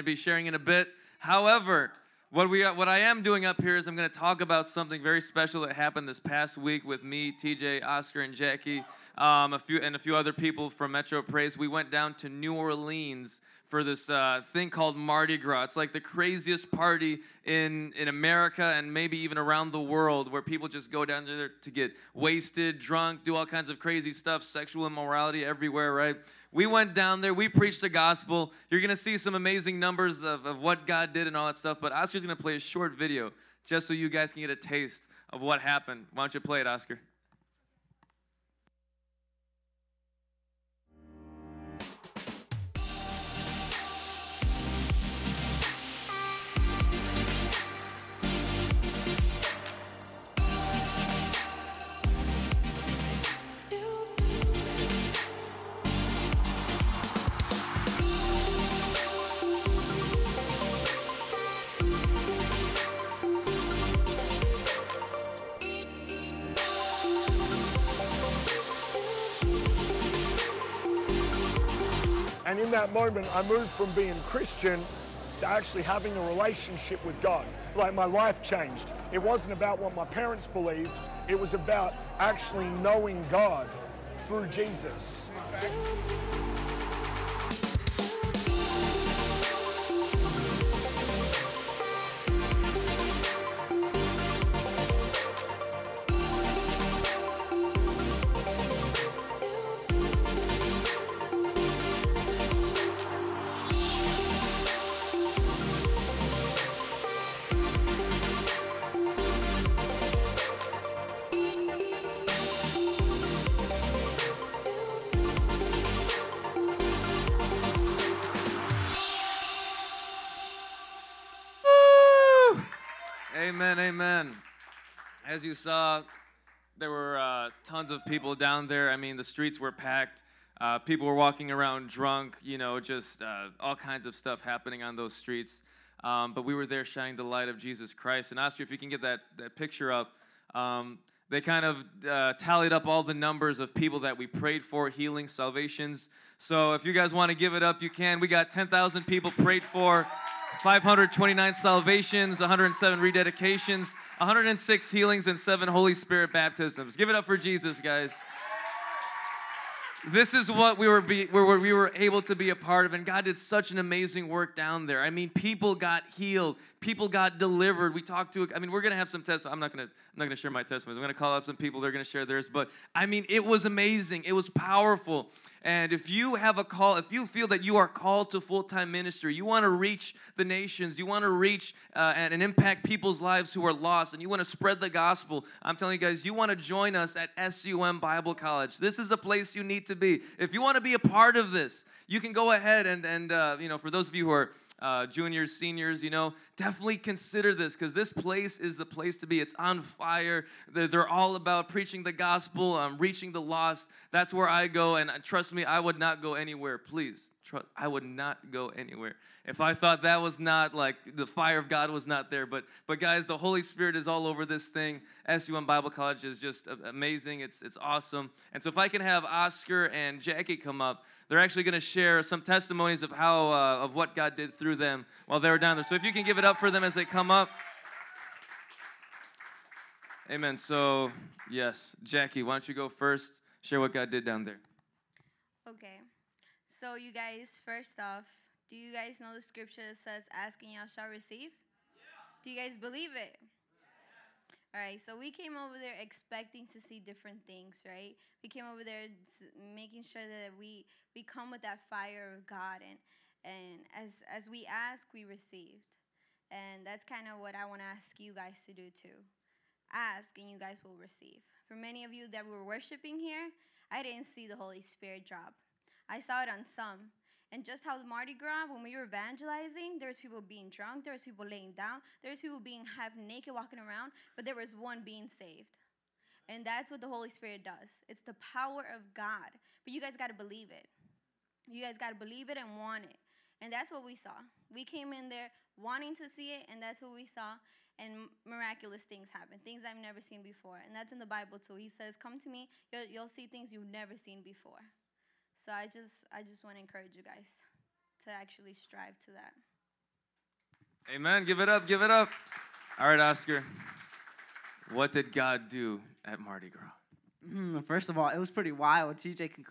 to be sharing in a bit. However, what we what I am doing up here is I'm going to talk about something very special that happened this past week with me, TJ, Oscar, and Jackie, um, a few and a few other people from Metro Praise. We went down to New Orleans for this uh, thing called Mardi Gras. It's like the craziest party in, in America and maybe even around the world where people just go down there to get wasted, drunk, do all kinds of crazy stuff, sexual immorality everywhere, right? We went down there, we preached the gospel. You're going to see some amazing numbers of, of what God did and all that stuff, but Oscar's going to play a short video just so you guys can get a taste of what happened. Why don't you play it, Oscar? And in that moment, I moved from being Christian to actually having a relationship with God. Like my life changed. It wasn't about what my parents believed, it was about actually knowing God through Jesus. Amen, amen. As you saw, there were uh, tons of people down there. I mean, the streets were packed. Uh, people were walking around drunk, you know, just uh, all kinds of stuff happening on those streets. Um, but we were there shining the light of Jesus Christ. And Oscar, if you can get that, that picture up, um, they kind of uh, tallied up all the numbers of people that we prayed for, healing, salvations. So if you guys want to give it up, you can. We got 10,000 people prayed for. 529 salvations, 107 rededications, 106 healings, and seven Holy Spirit baptisms. Give it up for Jesus, guys. This is what we were, be, where we were able to be a part of, and God did such an amazing work down there. I mean, people got healed, people got delivered. We talked to, I mean, we're gonna have some testimonies. I'm not gonna, I'm not gonna share my testimonies. I'm gonna call up some people. They're gonna share theirs. But I mean, it was amazing. It was powerful. And if you have a call, if you feel that you are called to full time ministry, you want to reach the nations, you want to reach uh, and, and impact people's lives who are lost, and you want to spread the gospel, I'm telling you guys, you want to join us at SUM Bible College. This is the place you need to be. If you want to be a part of this, you can go ahead and, and uh, you know, for those of you who are uh, juniors, seniors, you know, definitely consider this because this place is the place to be. It's on fire. They're, they're all about preaching the gospel, um, reaching the lost. That's where I go, and uh, trust me, I would not go anywhere. Please, trust, I would not go anywhere if I thought that was not like the fire of God was not there. But but guys, the Holy Spirit is all over this thing. SUM Bible College is just amazing. It's it's awesome. And so if I can have Oscar and Jackie come up, they're actually going to share some testimonies of how uh, of what God did through them while they were down there. So if you can give it up for them as they come up. Amen. So, yes, Jackie, why don't you go first? Share what God did down there. Okay. So, you guys, first off, do you guys know the scripture that says, Ask and y'all shall receive? Yeah. Do you guys believe it? All right, so we came over there expecting to see different things, right? We came over there making sure that we we come with that fire of God, and and as as we ask, we received, and that's kind of what I want to ask you guys to do too. Ask, and you guys will receive. For many of you that were worshiping here, I didn't see the Holy Spirit drop. I saw it on some, and just how the Mardi Gras, when we were evangelizing, there was people being drunk, there was people laying down, there was people being half naked walking around, but there was one being saved. And that's what the Holy Spirit does. It's the power of God. But you guys got to believe it. You guys got to believe it and want it. And that's what we saw. We came in there wanting to see it, and that's what we saw. And miraculous things happen, things I've never seen before. And that's in the Bible too. He says, Come to me, you'll, you'll see things you've never seen before. So I just I just want to encourage you guys to actually strive to that. Amen. Give it up. Give it up. All right, Oscar. What did God do at Mardi Gras? Mm, first of all, it was pretty wild. TJ can,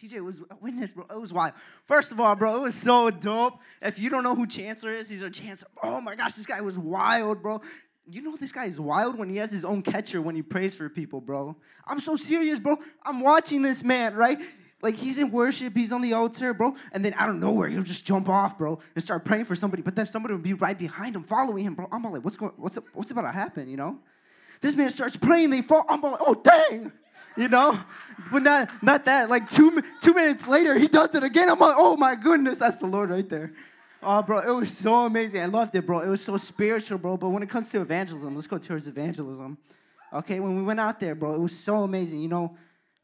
TJ was a witness, bro. It was wild. First of all, bro, it was so dope. If you don't know who Chancellor is, he's our Chancellor. Oh my gosh, this guy was wild, bro. You know this guy is wild when he has his own catcher when he prays for people, bro. I'm so serious, bro. I'm watching this man, right? Like he's in worship, he's on the altar, bro, and then out of nowhere he'll just jump off, bro, and start praying for somebody. But then somebody will be right behind him, following him, bro. I'm like, what's going, what's, what's about to happen, you know? This man starts praying, they fall. I'm like, oh dang, you know? But not, not that. Like two, two minutes later, he does it again. I'm like, oh my goodness, that's the Lord right there. Oh, bro, it was so amazing. I loved it, bro. It was so spiritual, bro. But when it comes to evangelism, let's go towards evangelism. Okay, when we went out there, bro, it was so amazing. You know,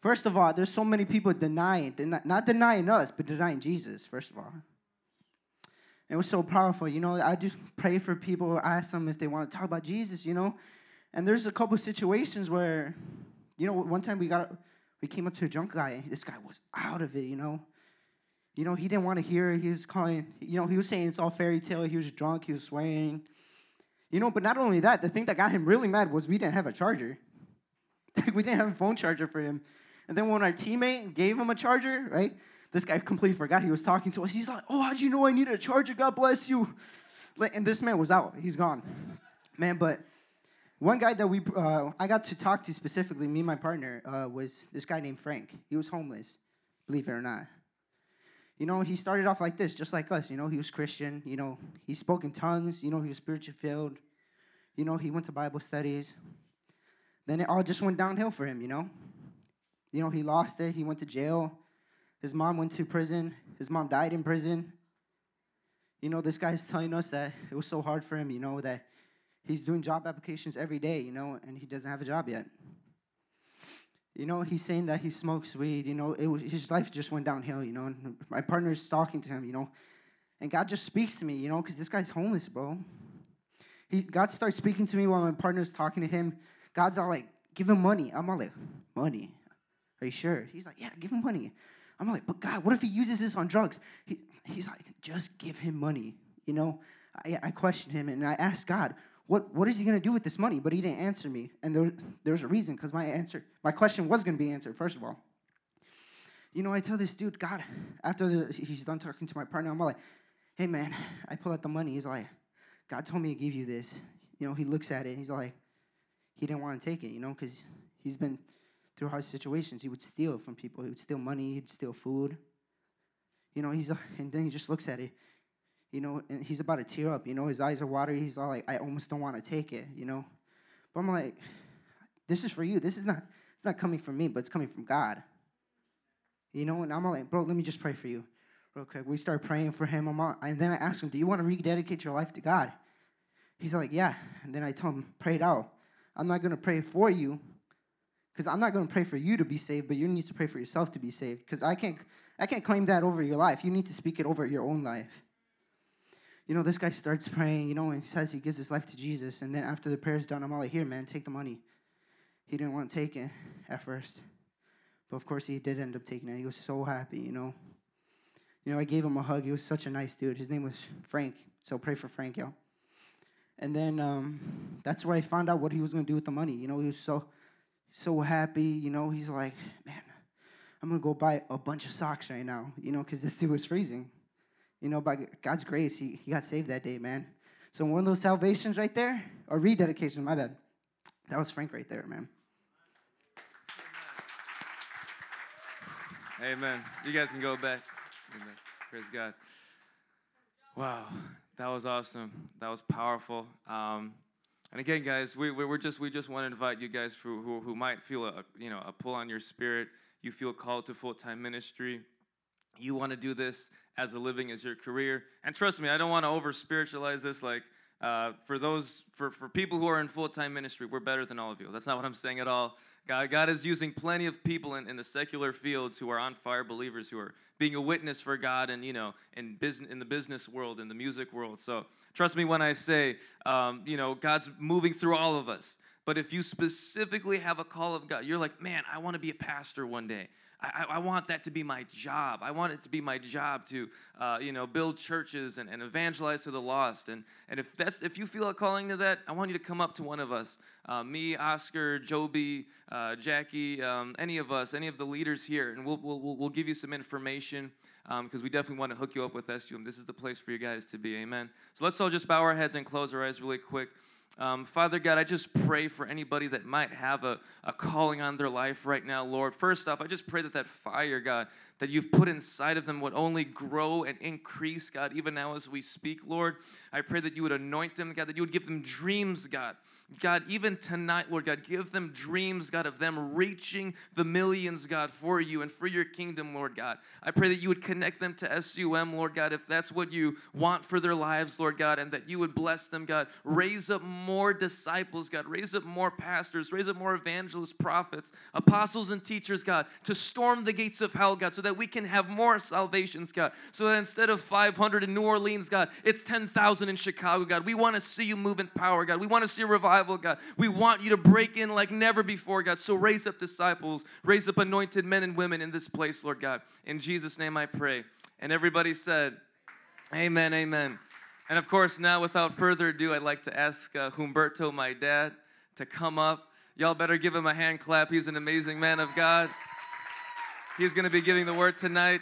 first of all, there's so many people denying, not, denying us, but denying Jesus, first of all. It was so powerful. You know, I just pray for people, ask them if they want to talk about Jesus, you know. And there's a couple situations where, you know, one time we got, we came up to a drunk guy, and this guy was out of it, you know. You know, he didn't want to hear it. He was calling, you know, he was saying it's all fairy tale. He was drunk. He was swearing. You know, but not only that, the thing that got him really mad was we didn't have a charger. we didn't have a phone charger for him. And then when our teammate gave him a charger, right? This guy completely forgot he was talking to us. He's like, "Oh, how'd you know I needed a charger? God bless you." And this man was out. He's gone, man. But one guy that we uh, I got to talk to specifically, me and my partner, uh, was this guy named Frank. He was homeless, believe it or not. You know, he started off like this, just like us. You know, he was Christian. You know, he spoke in tongues. You know, he was spiritually filled. You know, he went to Bible studies. Then it all just went downhill for him, you know. You know, he lost it. He went to jail. His mom went to prison. His mom died in prison. You know, this guy is telling us that it was so hard for him, you know, that he's doing job applications every day, you know, and he doesn't have a job yet. You know, he's saying that he smokes weed. You know, it was, his life just went downhill. You know, and my partner's talking to him. You know, and God just speaks to me. You know, because this guy's homeless, bro. He God starts speaking to me while my partner's talking to him. God's all like, "Give him money." I'm all like, "Money? Are you sure?" He's like, "Yeah, give him money." I'm like, "But God, what if he uses this on drugs?" He, he's like, "Just give him money." You know, I, I questioned him and I asked God, what, what is he going to do with this money? But he didn't answer me. And there, there's a reason because my answer, my question was going to be answered, first of all. You know, I tell this dude, God, after the, he's done talking to my partner, I'm like, hey, man, I pull out the money. He's like, God told me to give you this. You know, he looks at it. He's like, he didn't want to take it, you know, because he's been through hard situations. He would steal from people. He would steal money. He'd steal food. You know, he's, and then he just looks at it you know, and he's about to tear up, you know, his eyes are watery. He's all like, I almost don't want to take it, you know. But I'm like, this is for you. This is not, it's not coming from me, but it's coming from God. You know, and I'm like, bro, let me just pray for you. Real quick. We start praying for him. I'm all, and then I ask him, Do you want to rededicate your life to God? He's like, Yeah. And then I tell him, Pray it out. I'm not to pray for you because I'm not going to pray for you to be saved, but you need to pray for yourself to be saved because I can't, I can't claim that over your life. You need to speak it over your own life you know, this guy starts praying, you know, and he says he gives his life to Jesus. And then after the prayer's done, I'm all like, here, man, take the money. He didn't want to take it at first. But of course, he did end up taking it. He was so happy, you know. You know, I gave him a hug. He was such a nice dude. His name was Frank. So pray for Frank, yo. And then um, that's where I found out what he was going to do with the money. You know, he was so, so happy. You know, he's like, man, I'm to go buy a bunch of socks right now, you know, because this dude was freezing. You know, by God's grace, he, he got saved that day, man. So one of those salvations right there, or rededication, my bad. That was Frank right there, man. Amen. You guys can go back. Amen. Praise God. Wow, that was awesome. That was powerful. Um, and again, guys, we, we're just we just want to invite you guys who, who, who might feel a you know a pull on your spirit. You feel called to full time ministry. You want to do this as a living as your career. And trust me, I don't want to over spiritualize this. Like, uh, for those, for, for people who are in full time ministry, we're better than all of you. That's not what I'm saying at all. God, God is using plenty of people in, in the secular fields who are on fire believers who are being a witness for God and, you know, in, business, in the business world, in the music world. So trust me when I say, um, you know, God's moving through all of us. But if you specifically have a call of God, you're like, man, I want to be a pastor one day. I, I want that to be my job. I want it to be my job to, uh, you know, build churches and, and evangelize to the lost. And, and if, that's, if you feel a calling to that, I want you to come up to one of us. Uh, me, Oscar, Joby, uh, Jackie, um, any of us, any of the leaders here, and we'll, we'll, we'll give you some information because um, we definitely want to hook you up with SUM. This is the place for you guys to be. Amen. So let's all just bow our heads and close our eyes really quick. Um, Father God, I just pray for anybody that might have a, a calling on their life right now, Lord. First off, I just pray that that fire, God, that you've put inside of them would only grow and increase, God, even now as we speak, Lord. I pray that you would anoint them, God, that you would give them dreams, God. God, even tonight, Lord God, give them dreams, God, of them reaching the millions, God, for you and for your kingdom, Lord God. I pray that you would connect them to SUM, Lord God, if that's what you want for their lives, Lord God, and that you would bless them, God. Raise up more disciples, God. Raise up more pastors. Raise up more evangelists, prophets, apostles, and teachers, God, to storm the gates of hell, God, so that we can have more salvations, God. So that instead of 500 in New Orleans, God, it's 10,000 in Chicago, God. We want to see you move in power, God. We want to see revival revival, God. We want you to break in like never before, God. So raise up disciples, raise up anointed men and women in this place, Lord God. In Jesus' name I pray. And everybody said, Amen, amen. And of course, now without further ado, I'd like to ask uh, Humberto, my dad, to come up. Y'all better give him a hand clap. He's an amazing man of God. He's going to be giving the word tonight.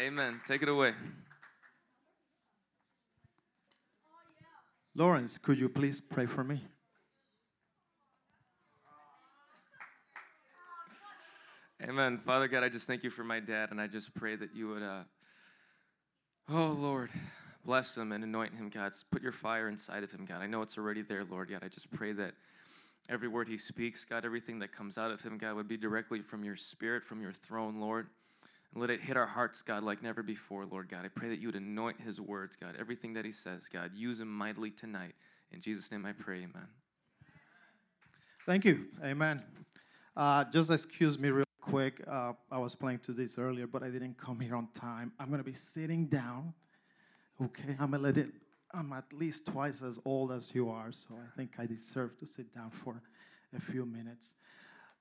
Amen. Take it away. Lawrence, could you please pray for me? Amen. Father God, I just thank you for my dad, and I just pray that you would, uh, oh Lord, bless him and anoint him, God. Put your fire inside of him, God. I know it's already there, Lord God. I just pray that every word he speaks, God, everything that comes out of him, God, would be directly from your spirit, from your throne, Lord. And let it hit our hearts, God, like never before, Lord God. I pray that you would anoint his words, God. Everything that he says, God, use him mightily tonight. In Jesus' name I pray, amen. Thank you. Amen. Uh, just excuse me real quick. Uh, I was planning to this earlier, but I didn't come here on time. I'm going to be sitting down. Okay, I'm a little, I'm at least twice as old as you are, so I think I deserve to sit down for a few minutes.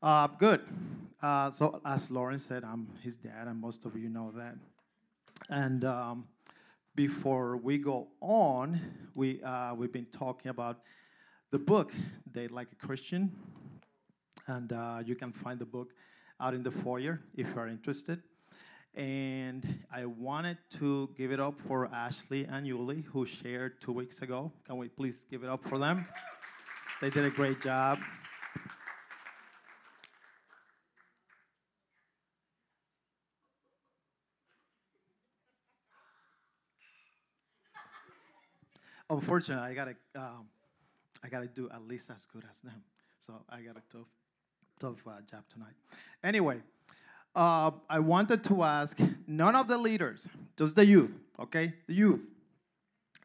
Uh, good. Uh, so, as Lawrence said, I'm his dad, and most of you know that. And um, before we go on, we, uh, we've been talking about the book, Date Like a Christian. And uh, you can find the book out in the foyer if you are interested. And I wanted to give it up for Ashley and Yuli, who shared two weeks ago. Can we please give it up for them? They did a great job. Unfortunately, I gotta, um, I gotta do at least as good as them. So I got a tough, tough uh, job tonight. Anyway, uh, I wanted to ask none of the leaders, just the youth, okay, the youth,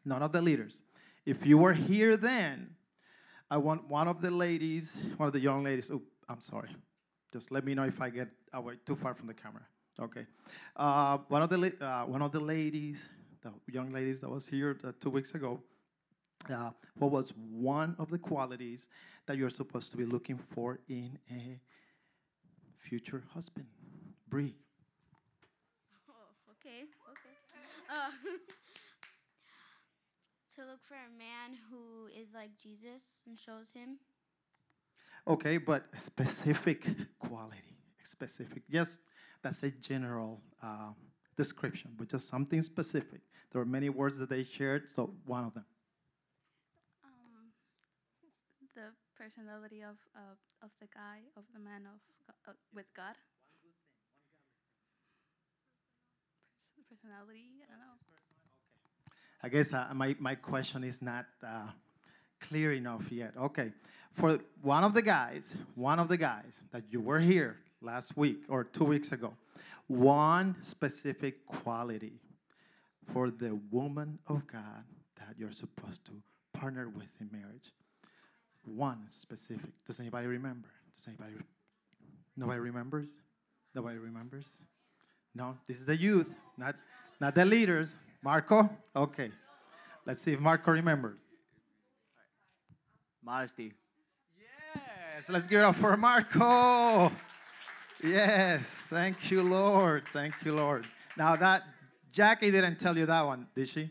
none of the leaders. If you were here then, I want one of the ladies, one of the young ladies. Oh, I'm sorry. Just let me know if I get away too far from the camera. Okay. Uh, one of the uh, one of the ladies, the young ladies that was here uh, two weeks ago, uh, what was one of the qualities that you're supposed to be looking for in a future husband? Bree. Oh, okay, okay. Uh, to look for a man who is like Jesus and shows him. Okay, but a specific quality, specific. Yes, that's a general uh, description, but just something specific. There are many words that they shared, so one of them. the personality of uh, of the guy, of the man of uh, with God. personality, I don't know. I guess uh, my, my question is not uh, clear enough yet. Okay, for one of the guys, one of the guys that you were here last week or two weeks ago, one specific quality for the woman of God that you're supposed to partner with in marriage one specific. Does anybody remember? Does anybody? Re- Nobody remembers. Nobody remembers. No, this is the youth, not not the leaders. Marco, okay. Let's see if Marco remembers. Modesty. Yes, let's give it up for Marco. Yes, thank you, Lord. Thank you, Lord. Now that Jackie didn't tell you that one, did she?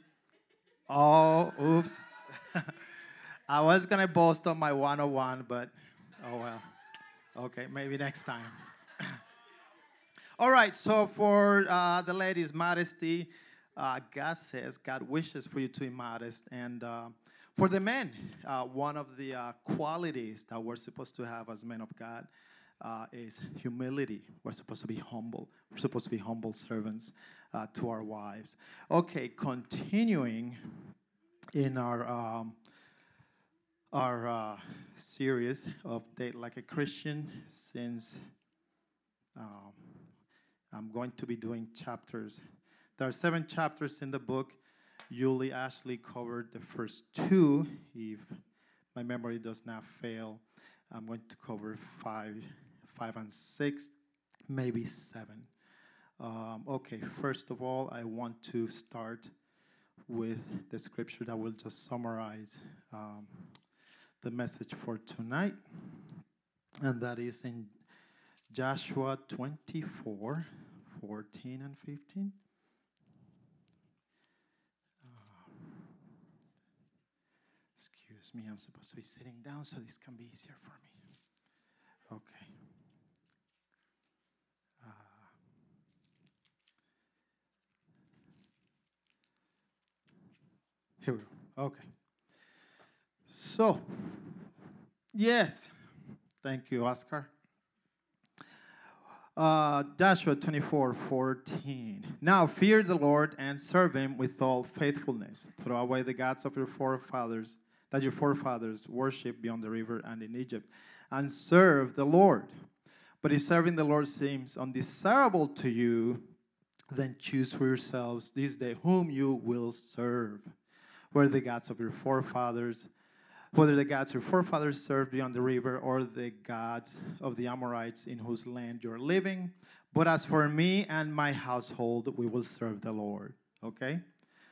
Oh, oops. I was gonna boast on my 101, but oh well. Okay, maybe next time. All right, so for uh, the ladies, modesty, uh, God says, God wishes for you to be modest. And uh, for the men, uh, one of the uh, qualities that we're supposed to have as men of God uh, is humility. We're supposed to be humble. We're supposed to be humble servants to our wives. Okay, continuing in our um, our uh, series of date like a Christian, since um, I'm going to be doing chapters. There are seven chapters in the book. Julie Ashley covered the first two. If my memory does not fail, I'm going to cover five five and six, maybe seven. Um, okay, first of all, I want to start with the scripture that will just summarize um, the message for tonight, and that is in Joshua 24 14 and 15. Uh, excuse me, I'm supposed to be sitting down so this can be easier for me. Okay. Here we go. Okay. So, yes. Thank you, Oscar. Uh, Joshua 24 14. Now fear the Lord and serve him with all faithfulness. Throw away the gods of your forefathers that your forefathers worshipped beyond the river and in Egypt, and serve the Lord. But if serving the Lord seems undesirable to you, then choose for yourselves this day whom you will serve were the gods of your forefathers, whether the gods your forefathers served beyond the river or the gods of the Amorites in whose land you're living. But as for me and my household, we will serve the Lord. Okay?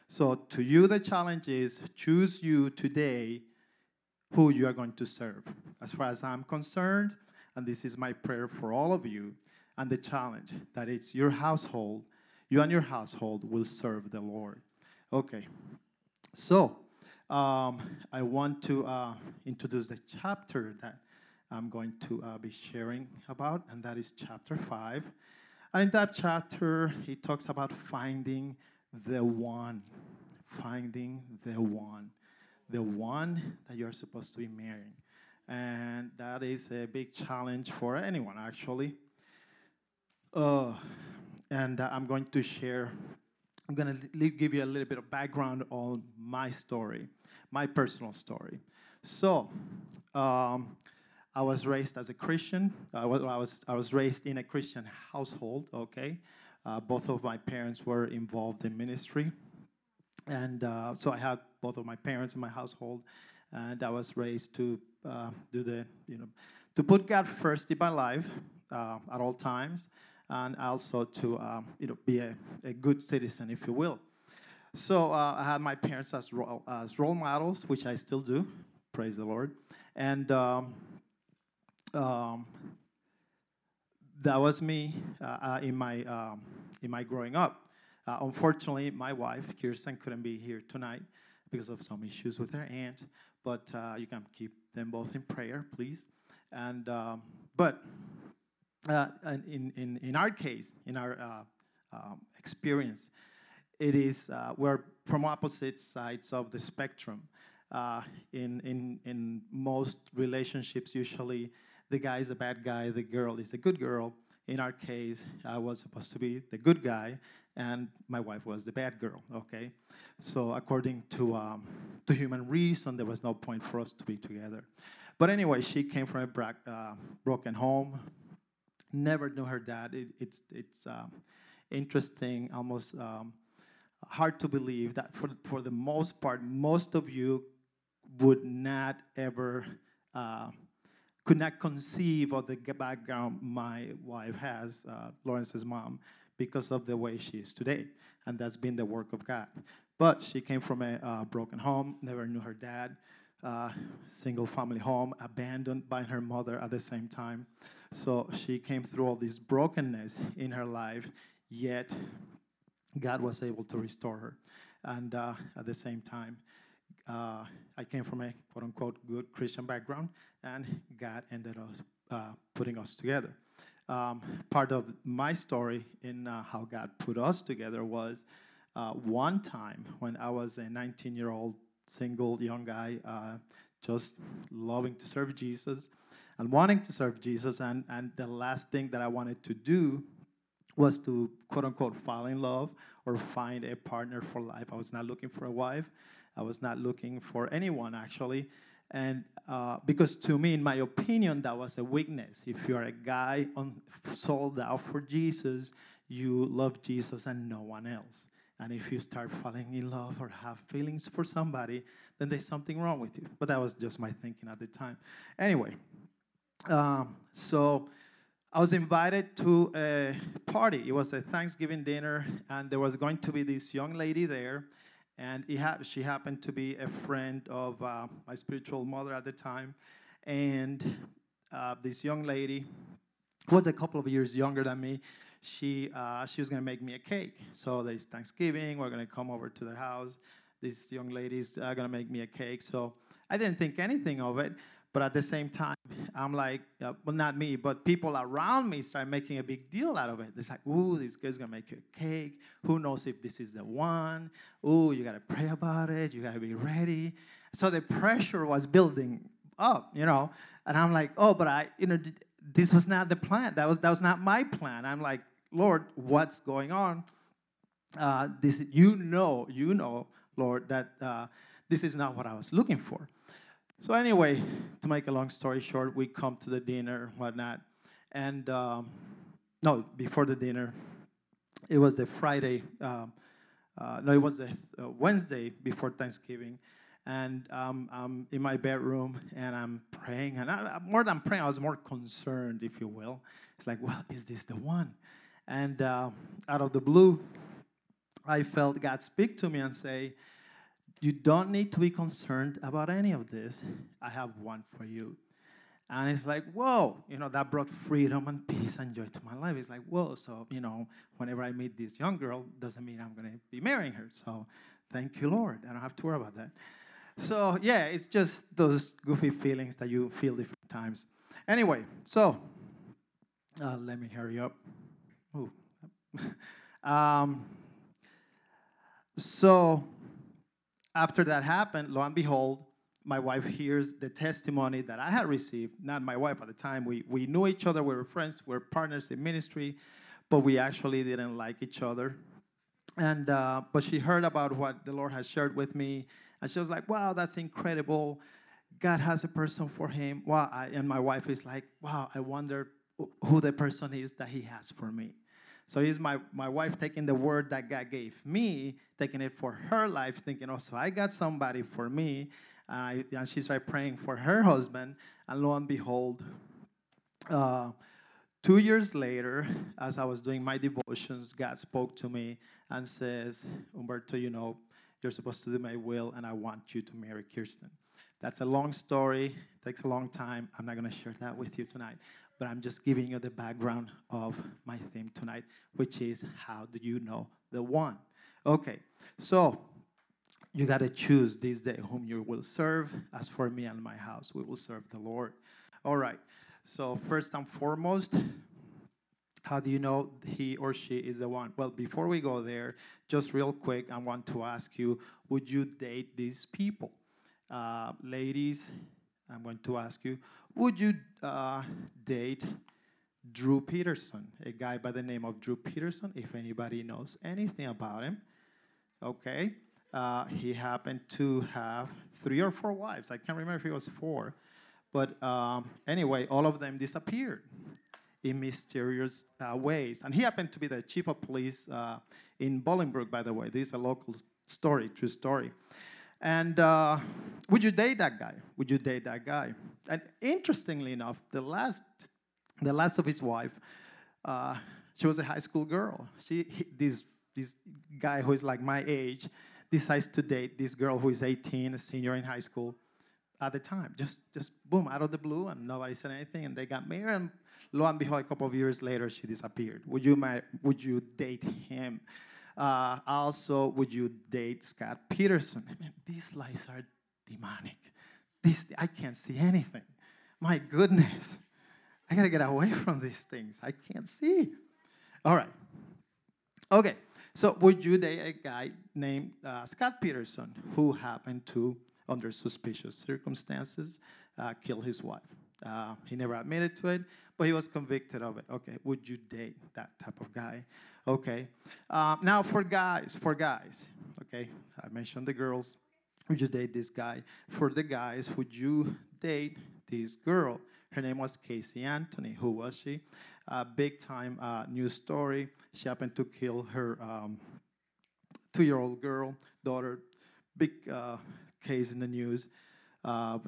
So to you, the challenge is choose you today who you are going to serve. As far as I'm concerned, and this is my prayer for all of you, and the challenge that it's your household, you and your household will serve the Lord. Okay. So, um, I want to uh, introduce the chapter that I'm going to uh, be sharing about, and that is chapter 5. And in that chapter, he talks about finding the one. Finding the one. The one that you're supposed to be marrying. And that is a big challenge for anyone, actually. Uh, and uh, I'm going to share I'm going to give you a little bit of background on my story, my personal story. So, um, I was raised as a Christian. I was, I was, I was raised in a Christian household, okay? Uh, both of my parents were involved in ministry. And uh, so I had both of my parents in my household. And I was raised to uh, do the, you know, to put God first in my life uh, at all times and also to um, you know, be a, a good citizen, if you will. So uh, I had my parents as role, as role models, which I still do, praise the Lord. And um, um, that was me uh, uh, in, my, um, in my growing up. Uh, unfortunately, my wife, Kirsten, couldn't be here tonight because of some issues with her aunt, but uh, you can keep them both in prayer, please. And, um, but uh, in, in, in our case, in our uh, um, experience, it is uh, we're from opposite sides of the spectrum. Uh, in, in, in most relationships, usually the guy is a bad guy, the girl is a good girl. In our case, I was supposed to be the good guy, and my wife was the bad girl. Okay, so according to um, to human reason, there was no point for us to be together. But anyway, she came from a bra- uh, broken home, never knew her dad. It, it's it's um, interesting, almost um, hard to believe that for for the most part, most of you would not ever uh, could not conceive of the background my wife has, uh, Lawrence's mom, because of the way she is today, and that's been the work of God. But she came from a uh, broken home, never knew her dad. uh, single family home, abandoned by her mother at the same time. So she came through all this brokenness in her life, yet God was able to restore her. And uh, at the same time, uh, I came from a quote unquote good Christian background, and God ended up uh, putting us together. Um, part of my story in uh, how God put us together was uh, one time when I was a 19 year old single young guy, uh, just loving to serve Jesus and wanting to serve Jesus. And, and the last thing that I wanted to do was to quote unquote fall in love or find a partner for life. I was not looking for a wife. I was not looking for anyone actually. And uh, because to me, in my opinion, that was a weakness. If you're a guy on, sold out for Jesus, you love Jesus and no one else. And if you start falling in love or have feelings for somebody, then there's something wrong with you. But that was just my thinking at the time. Anyway, um, so I was invited to a party. It was a Thanksgiving dinner, and there was going to be this young lady there. And ha- she happened to be a friend of uh, my spiritual mother at the time. And uh, this young lady was a couple of years younger than me she uh, she was gonna make me a cake. So there's Thanksgiving. We're gonna come over to their house. This young lady's uh, gonna make me a cake. So I didn't think anything of it. But at the same time, I'm like, uh, well, not me, but people around me start making a big deal out of it. It's like, ooh, this guy's gonna make you a cake. Who knows if this is the one? Ooh, you gotta pray about it. You gotta be ready. So the pressure was building up, you know. And I'm like, oh, but I, you know, this was not the plan. That was that was not my plan. I'm like, Lord, what's going on? Uh, this, you know, you know, Lord, that uh, this is not what I was looking for. So anyway, to make a long story short, we come to the dinner, whatnot, and um, no, before the dinner, it was the Friday. Um, uh, no, it was the uh, Wednesday before Thanksgiving, and um, I'm in my bedroom and I'm praying, and I, more than praying, I was more concerned, if you will. It's like, well, is this the one? And uh, out of the blue, I felt God speak to me and say, You don't need to be concerned about any of this. I have one for you. And it's like, whoa, you know, that brought freedom and peace and joy to my life. It's like, whoa, so, you know, whenever I meet this young girl, doesn't mean I'm going to be marrying her. So thank you, Lord. I don't have to worry about that. So, yeah, it's just those goofy feelings that you feel different times. Anyway, so uh, let me hurry up. Ooh. um, so after that happened, lo and behold, my wife hears the testimony that I had received. Not my wife at the time. We, we knew each other. We were friends. We were partners in ministry, but we actually didn't like each other. And uh, but she heard about what the Lord has shared with me, and she was like, "Wow, that's incredible! God has a person for him." Wow! I, and my wife is like, "Wow! I wonder who the person is that He has for me." So he's my, my wife taking the word that God gave me, taking it for her life, thinking, oh, so I got somebody for me. Uh, and she's started praying for her husband. And lo and behold, uh, two years later, as I was doing my devotions, God spoke to me and says, Humberto, you know, you're supposed to do my will, and I want you to marry Kirsten. That's a long story, takes a long time. I'm not going to share that with you tonight but I'm just giving you the background of my theme tonight, which is how do you know the one? Okay, so you got to choose this day whom you will serve. As for me and my house, we will serve the Lord. All right, so first and foremost, how do you know he or she is the one? Well, before we go there, just real quick, I want to ask you would you date these people? Uh, ladies, I'm going to ask you would you uh, date Drew Peterson, a guy by the name of Drew Peterson, if anybody knows anything about him? Okay. Uh, he happened to have three or four wives. I can't remember if it was four. But um, anyway, all of them disappeared in mysterious uh, ways. And he happened to be the chief of police uh, in Bolingbrook, by the way. This is a local story, true story. And uh, would you date that guy? Would you date that guy? And interestingly enough, the last, the last of his wife, uh, she was a high school girl. She, he, this, this guy who is like my age, decides to date this girl who is 18, a senior in high school. at the time. Just, just boom, out of the blue, and nobody said anything, and they got married. And lo and behold, a couple of years later, she disappeared. Would you, would you date him? Uh, also, would you date Scott Peterson? I mean, these lies are demonic. This, I can't see anything. My goodness. I gotta get away from these things. I can't see. All right. Okay. So, would you date a guy named uh, Scott Peterson who happened to, under suspicious circumstances, uh, kill his wife? Uh, he never admitted to it, but he was convicted of it. Okay. Would you date that type of guy? Okay. Uh, now, for guys, for guys, okay, I mentioned the girls. Would you date this guy? For the guys, would you date this girl? Her name was Casey Anthony. Who was she? A big time uh, news story. She happened to kill her um, two year old girl, daughter. Big uh, case in the news. Uh,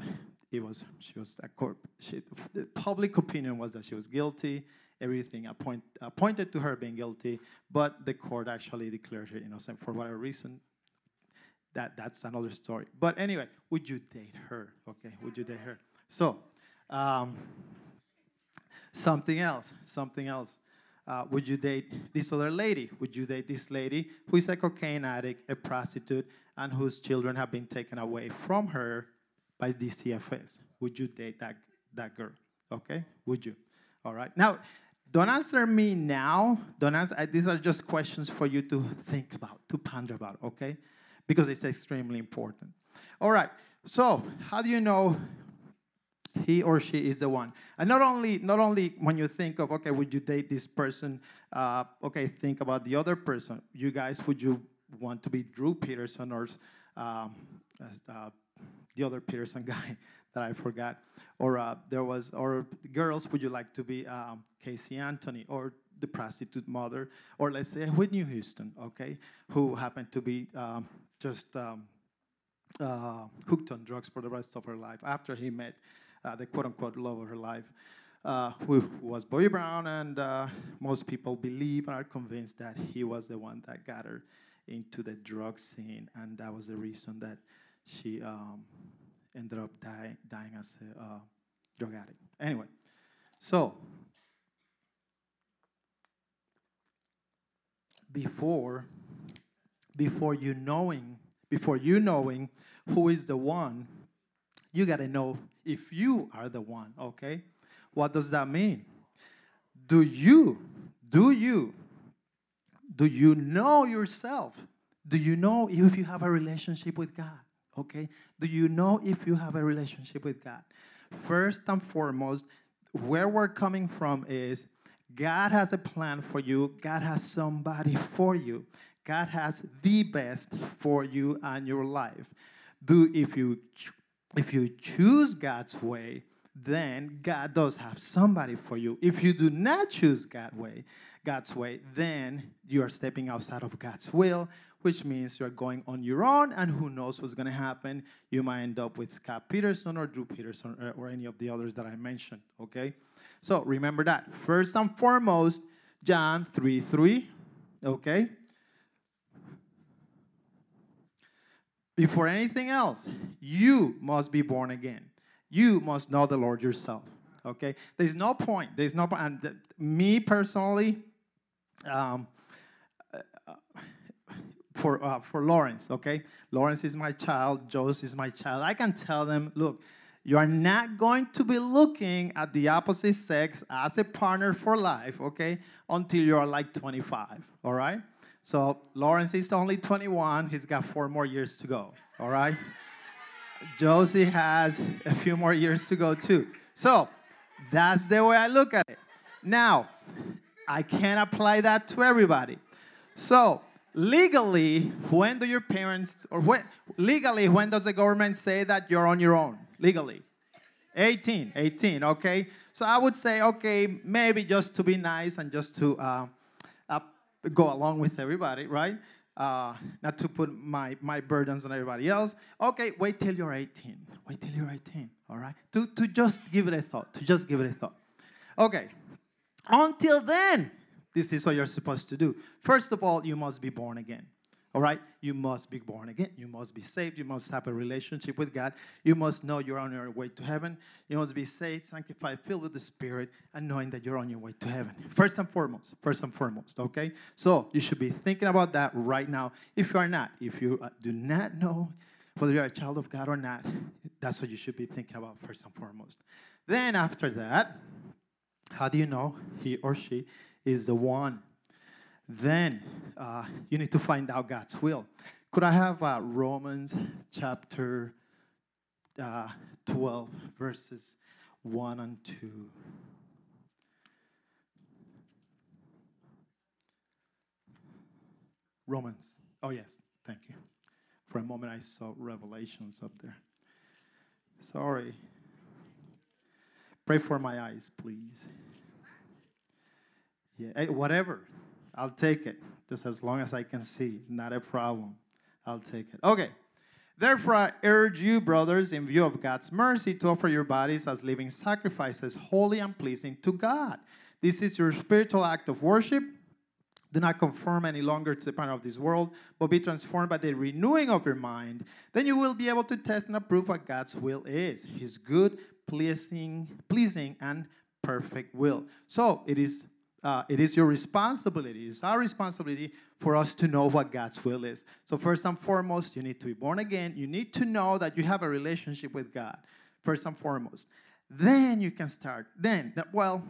it was she was a corp. She, the public opinion was that she was guilty. Everything appoint, pointed to her being guilty, but the court actually declared her innocent for whatever reason. That that's another story. But anyway, would you date her? Okay, would you date her? So um, something else, something else. Uh, would you date this other lady? Would you date this lady who is a cocaine addict, a prostitute, and whose children have been taken away from her by cfs Would you date that, that girl? Okay, would you? All right. Now, don't answer me now. Don't answer. These are just questions for you to think about, to ponder about, okay? Because it's extremely important. All right. So, how do you know he or she is the one. And not only not only when you think of okay, would you date this person? Uh, okay, think about the other person. You guys, would you want to be Drew Peterson or um, uh, the other Peterson guy that I forgot? Or uh, there was or girls, would you like to be um, Casey Anthony or the prostitute mother, or let's say Whitney Houston, okay, who happened to be um, just um, uh, hooked on drugs for the rest of her life after he met uh, the quote unquote love of her life, uh, who was Bobby Brown, and uh, most people believe and are convinced that he was the one that got her into the drug scene, and that was the reason that she um, ended up die, dying as a uh, drug addict. Anyway, so before before you knowing before you knowing who is the one you got to know if you are the one, okay? What does that mean? Do you, do you, do you know yourself? Do you know if you have a relationship with God? Okay? Do you know if you have a relationship with God? First and foremost, where we're coming from is God has a plan for you, God has somebody for you. God has the best for you and your life. Do if you if you choose God's way, then God does have somebody for you. If you do not choose God's way, God's way, then you are stepping outside of God's will, which means you're going on your own, and who knows what's going to happen. You might end up with Scott Peterson or Drew Peterson or, or any of the others that I mentioned, okay? So remember that. First and foremost, John 3 3, okay? Before anything else, you must be born again. You must know the Lord yourself. Okay? There's no point. There's no point. And me personally, um, uh, for uh, for Lawrence, okay? Lawrence is my child. Jose is my child. I can tell them, look, you are not going to be looking at the opposite sex as a partner for life, okay? Until you are like 25, all right? So Lawrence is only 21. He's got four more years to go. All right. Josie has a few more years to go too. So that's the way I look at it. Now, I can't apply that to everybody. So legally, when do your parents or when legally when does the government say that you're on your own? Legally. 18, 18, okay? So I would say, okay, maybe just to be nice and just to uh, go along with everybody, right? Uh, not to put my, my burdens on everybody else. Okay, wait till you're 18. Wait till you're 18, all right? To, to just give it a thought, to just give it a thought. Okay, until then, this is what you're supposed to do. First of all, you must be born again. All right? You must be born again. You must be saved. You must have a relationship with God. You must know you're on your way to heaven. You must be saved, sanctified, filled with the Spirit, and knowing that you're on your way to heaven. First and foremost. First and foremost. Okay? So you should be thinking about that right now. If you are not, if you uh, do not know whether you're a child of God or not, that's what you should be thinking about first and foremost. Then after that, how do you know he or she is the one? Then uh, you need to find out God's will. Could I have uh, Romans chapter uh, 12, verses 1 and 2? Romans. Oh, yes. Thank you. For a moment, I saw revelations up there. Sorry. Pray for my eyes, please. Yeah, eh, whatever. I'll take it. Just as long as I can see. Not a problem. I'll take it. Okay. Therefore, I urge you, brothers, in view of God's mercy, to offer your bodies as living sacrifices, holy and pleasing to God. This is your spiritual act of worship. Do not conform any longer to the pattern of this world, but be transformed by the renewing of your mind. Then you will be able to test and approve what God's will is His good, pleasing, pleasing and perfect will. So it is uh, it is your responsibility, it's our responsibility for us to know what God's will is. So, first and foremost, you need to be born again. You need to know that you have a relationship with God, first and foremost. Then you can start. Then, well,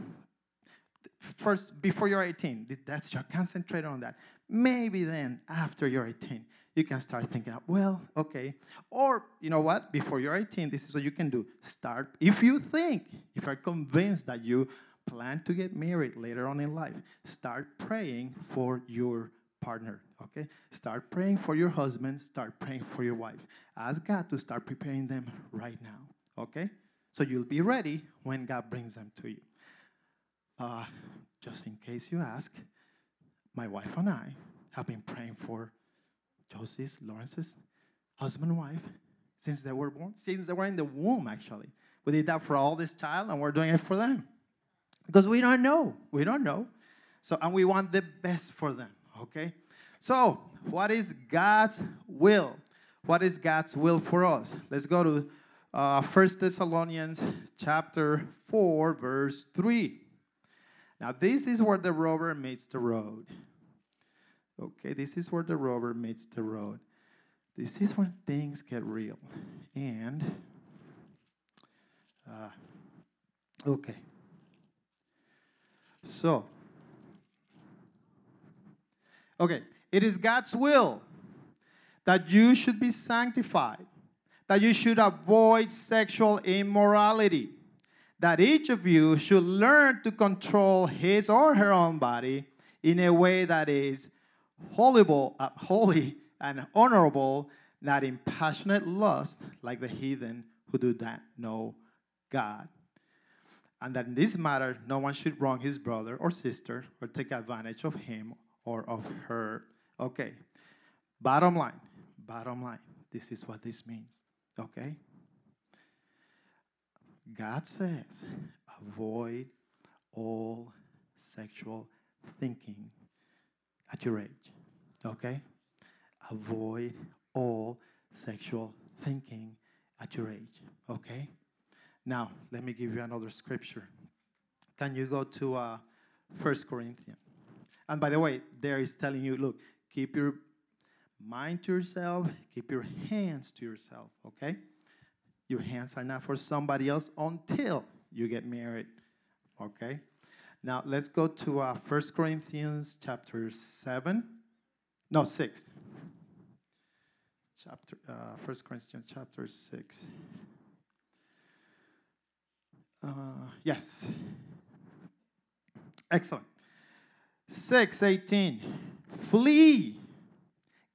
first, before you're 18, that's your concentrate on that. Maybe then, after you're 18, you can start thinking, well, okay. Or, you know what? Before you're 18, this is what you can do. Start, if you think, if you're convinced that you plan to get married later on in life, start praying for your partner, okay? Start praying for your husband, start praying for your wife. Ask God to start preparing them right now, okay? So you'll be ready when God brings them to you. Uh, just in case you ask, my wife and I have been praying for Josie's, Lawrence's husband and wife since they were born, since they were in the womb, actually. We did that for all this child, and we're doing it for them. Because we don't know. We don't know. So, and we want the best for them, okay? So, what is God's will? What is God's will for us? Let's go to uh, 1 Thessalonians chapter 4, verse 3. Now, this is where the rubber meets the road. Okay, this is where the rubber meets the road. This is when things get real. And, uh, okay. So, okay, it is God's will that you should be sanctified, that you should avoid sexual immorality, that each of you should learn to control his or her own body in a way that is holyable, uh, holy and honorable, not in passionate lust like the heathen who do not know God and that in this matter no one should wrong his brother or sister or take advantage of him or of her. Okay, bottom line, bottom line, this is what this means, okay? God says, avoid all sexual thinking at your age, okay? Avoid all sexual thinking at your age, okay? Now, let me give you another scripture. Can you go to uh, 1 Corinthians? And by the way, there is telling you, look, keep your mind to yourself, keep your hands to yourself, okay? Your hands are not for somebody else until you get married, okay? Now, let's go to uh, 1 Corinthians chapter 7. No, 6. Chapter, uh, 1 Corinthians chapter 6. Uh, yes. Excellent. 618. Flee.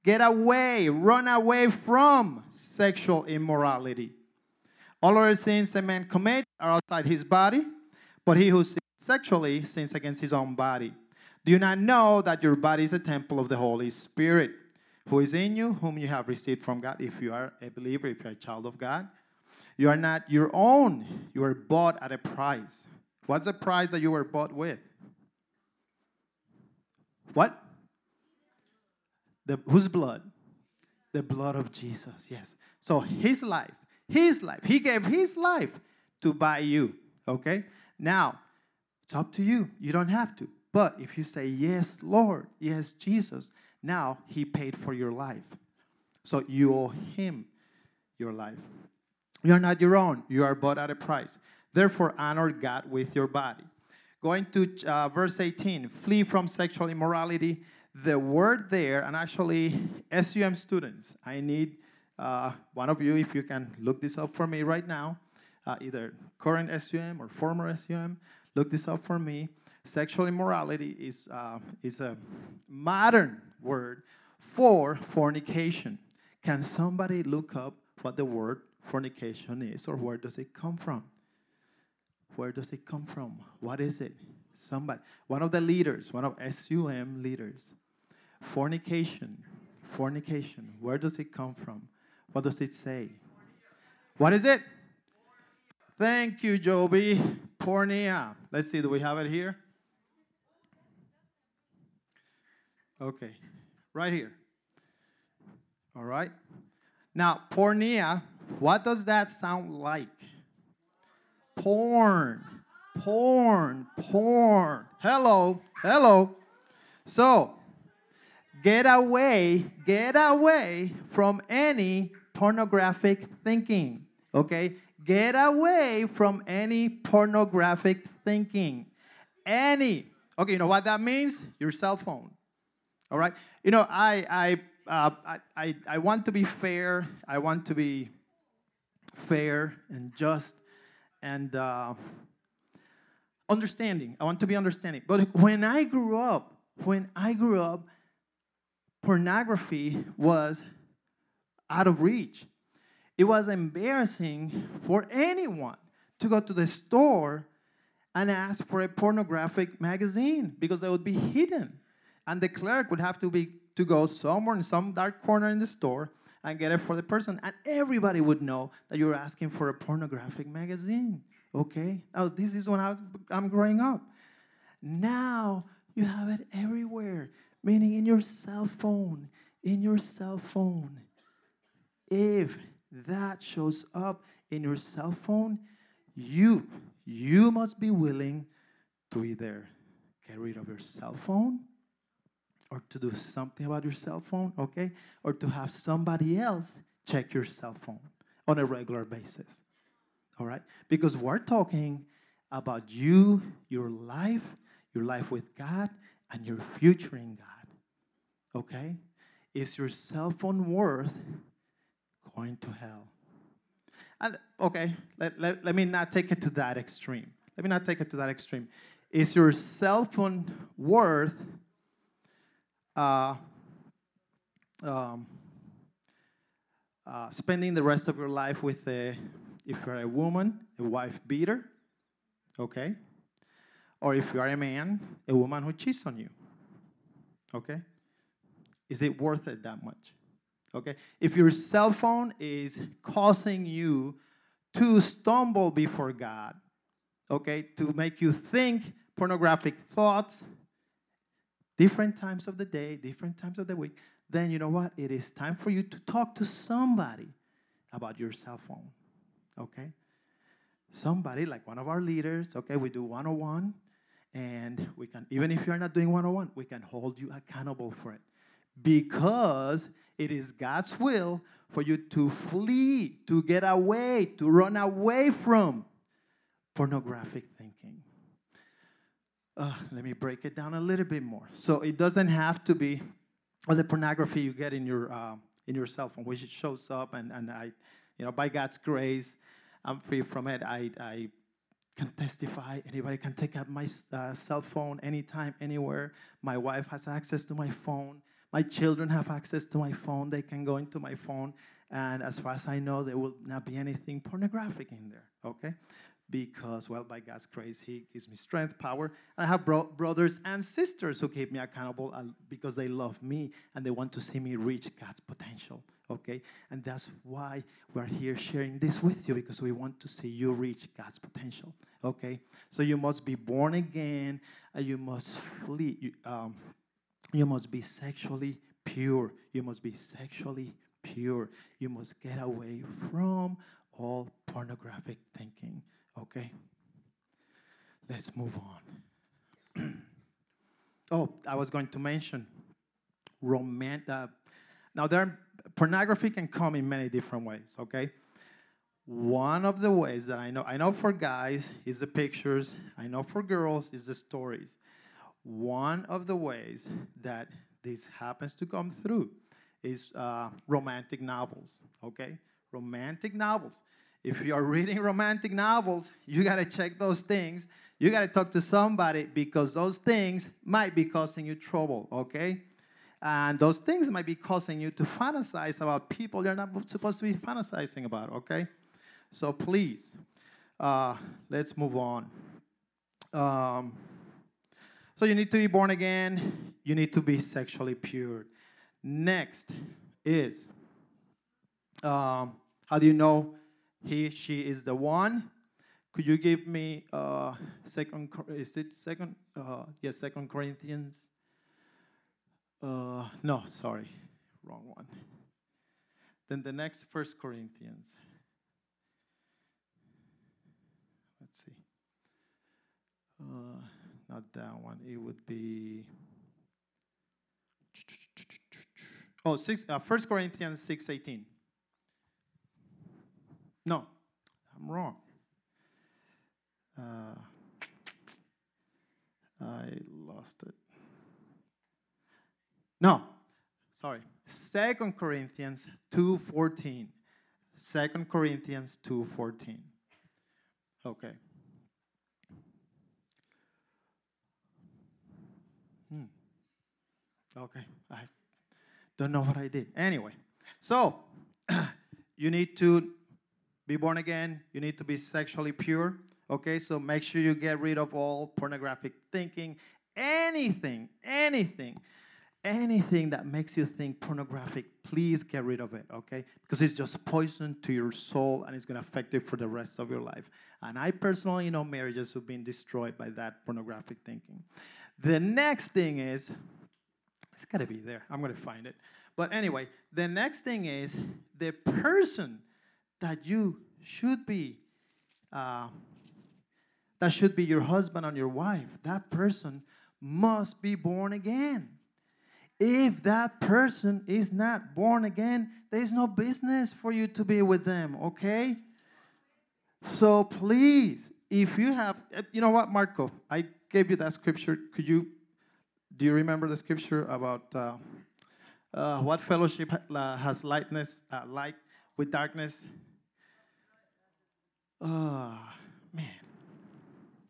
Get away. Run away from sexual immorality. All other sins a man commits are outside his body, but he who sins sexually sins against his own body. Do you not know that your body is a temple of the Holy Spirit, who is in you, whom you have received from God, if you are a believer, if you're a child of God? You are not your own. You were bought at a price. What's the price that you were bought with? What? The, whose blood? The blood of Jesus, yes. So his life, his life, he gave his life to buy you, okay? Now, it's up to you. You don't have to. But if you say, Yes, Lord, yes, Jesus, now he paid for your life. So you owe him your life. You are not your own, you are bought at a price. Therefore, honor God with your body. Going to uh, verse 18 flee from sexual immorality. The word there, and actually, SUM students, I need uh, one of you, if you can look this up for me right now, uh, either current SUM or former SUM, look this up for me. Sexual immorality is, uh, is a modern word for fornication. Can somebody look up what the word fornication is or where does it come from? Where does it come from? What is it? Somebody, one of the leaders, one of SUM leaders. Fornication. Fornication. Where does it come from? What does it say? What is it? Thank you, Joby. Porneia. Let's see, do we have it here? Okay, right here. All right. Now, porneia, what does that sound like? Porn, porn, porn. Hello, hello. So, get away, get away from any pornographic thinking. Okay? Get away from any pornographic thinking. Any. Okay, you know what that means? Your cell phone. All right? You know, I, I, uh, I, I, I want to be fair. I want to be fair and just and uh, understanding. I want to be understanding. But when I grew up, when I grew up, pornography was out of reach. It was embarrassing for anyone to go to the store and ask for a pornographic magazine because they would be hidden. And the clerk would have to be to go somewhere in some dark corner in the store and get it for the person. And everybody would know that you're asking for a pornographic magazine. Okay? Now, this is when was, I'm growing up. Now you have it everywhere, meaning in your cell phone. In your cell phone. If that shows up in your cell phone, you you must be willing to either get rid of your cell phone or to do something about your cell phone, okay? Or to have somebody else check your cell phone on a regular basis. All right? Because we're talking about you, your life, your life with God, and your future in God. Okay? Is your cell phone worth going to hell? And okay, let, let, let me not take it to that extreme. Let me not take it to that extreme. Is your cell phone worth uh, um, uh, spending the rest of your life with a, if you're a woman, a wife beater, okay? Or if you are a man, a woman who cheats on you, okay? Is it worth it that much? Okay? If your cell phone is causing you to stumble before God, okay, to make you think pornographic thoughts, different times of the day, different times of the week, then you know what? It is time for you to talk to somebody about your cell phone. Okay? Somebody like one of our leaders, okay, we do 101 and we can even if you're not doing 101, we can hold you accountable for it. Because it is God's will for you to flee, to get away, to run away from pornographic thinking. Uh, let me break it down a little bit more. So it doesn't have to be all the pornography you get in your uh, in your cell phone, which it shows up, and, and I, you know, by God's grace, I'm free from it. I, I can testify. Anybody can take out my uh, cell phone anytime, anywhere. My wife has access to my phone. My children have access to my phone. They can go into my phone, and as far as I know, there will not be anything pornographic in there. Okay, because, well, by God's grace, He gives me strength, power. And I have bro- brothers and sisters who keep me accountable uh, because they love me and they want to see me reach God's potential. Okay? And that's why we're here sharing this with you because we want to see you reach God's potential. Okay? So you must be born again and you must flee. You, um, you must be sexually pure. You must be sexually pure. You must get away from all pornographic thinking. Okay? Let's move on. oh, I was going to mention romantic. Uh, now, there pornography can come in many different ways. Okay, one of the ways that I know, I know for guys is the pictures. I know for girls is the stories. One of the ways that this happens to come through is uh, romantic novels. Okay, romantic novels. If you are reading romantic novels, you got to check those things. You got to talk to somebody because those things might be causing you trouble, okay? And those things might be causing you to fantasize about people you're not supposed to be fantasizing about, okay? So please, uh, let's move on. Um, so you need to be born again, you need to be sexually pure. Next is um, how do you know he, she is the one? Could you give me uh, second? Is it second? Uh, yes, Second Corinthians. Uh, no, sorry, wrong one. Then the next First Corinthians. Let's see. Uh, not that one. It would be. Oh, six, uh, 1 Corinthians 6.18. No, I'm wrong. Uh, I lost it. No, sorry. Second Corinthians 2:14. Second Corinthians 2:14. Okay. Hmm. Okay. I don't know what I did. Anyway, so you need to be born again. You need to be sexually pure. Okay, so make sure you get rid of all pornographic thinking, anything, anything, anything that makes you think pornographic, please get rid of it, okay? Because it's just poison to your soul and it's gonna affect you for the rest of your life. And I personally know marriages who've been destroyed by that pornographic thinking. The next thing is, it's gotta be there, I'm gonna find it. But anyway, the next thing is the person that you should be. Uh, that should be your husband and your wife. That person must be born again. If that person is not born again, there's no business for you to be with them, okay? So please, if you have, eh, you know what, Marco, I gave you that scripture. Could you, do you remember the scripture about uh, uh, what fellowship has lightness, uh, light with darkness? Oh, man.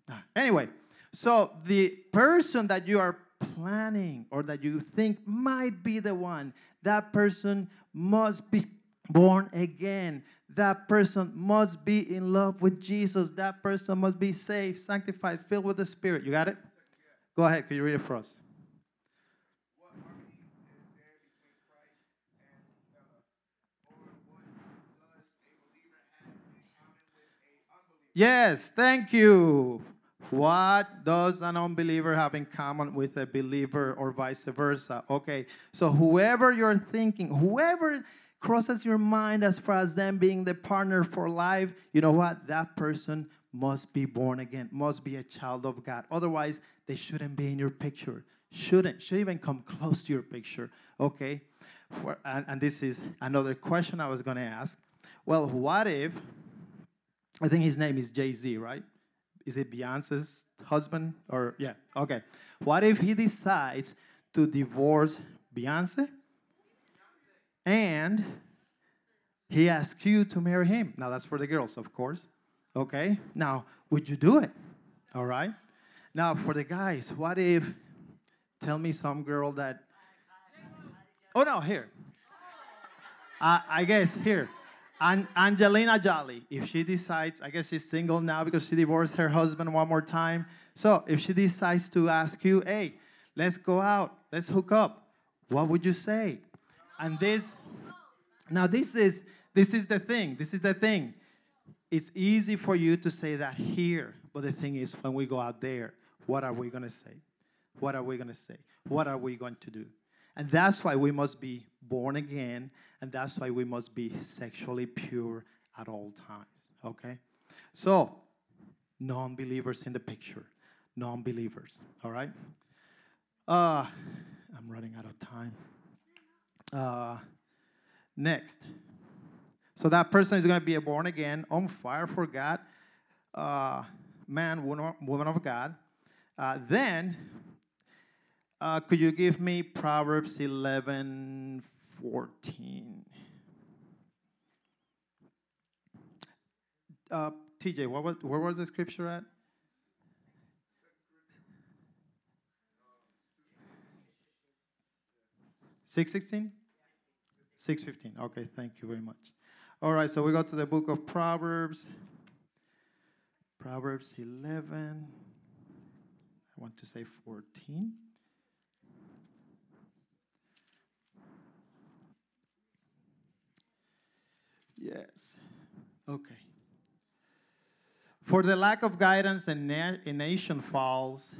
Ah, anyway, so the person that you are planning or that you think might be the one, that person must be born again. That person must be in love with Jesus. That person must be saved, sanctified, filled with the Spirit. You got it? Go ahead. Can you read it for us? Yes, thank you. What does an unbeliever have in common with a believer or vice versa? Okay, so whoever you're thinking, whoever crosses your mind as far as them being the partner for life, you know what? That person must be born again, must be a child of God. Otherwise, they shouldn't be in your picture. Shouldn't, should even come close to your picture. Okay? And, and this is another question I was going to ask. Well, what if, I think his name is Jay Z, right? is it Beyonce's husband? Or, yeah, okay. What if he decides to divorce Beyonce? And he asks you to marry him. Now, that's for the girls, of course. Okay? Now, would you do it? All right? Now, for the guys, what if, tell me some girl that, oh no, here. Uh, I guess here. And Angelina Jolie, if she decides, I guess she's single now because she divorced her husband one more time. So if she decides to ask you, hey, let's go out, let's hook up, what would you say? And this, now this is this is the thing. This is the thing. It's easy for you to say that here, but the thing is, when we go out there, what are we gonna say? What are we gonna say? What are we going to do? And that's why we must be born again, and that's why we must be sexually pure at all times. Okay? So, non believers in the picture. Non believers. All right? Uh, I'm running out of time. Uh, next. So, that person is going to be a born again, on fire for God, uh, man, woman, of God. Uh, then, uh, could you give me Proverbs 11 14? Uh, TJ, what was, where was the scripture at? Six sixteen? Six fifteen. Okay, thank you very much. All right, so we go to the book of Proverbs. Proverbs eleven. I want to say fourteen. Yes. Okay. For the lack of guidance, a, na- nation falls,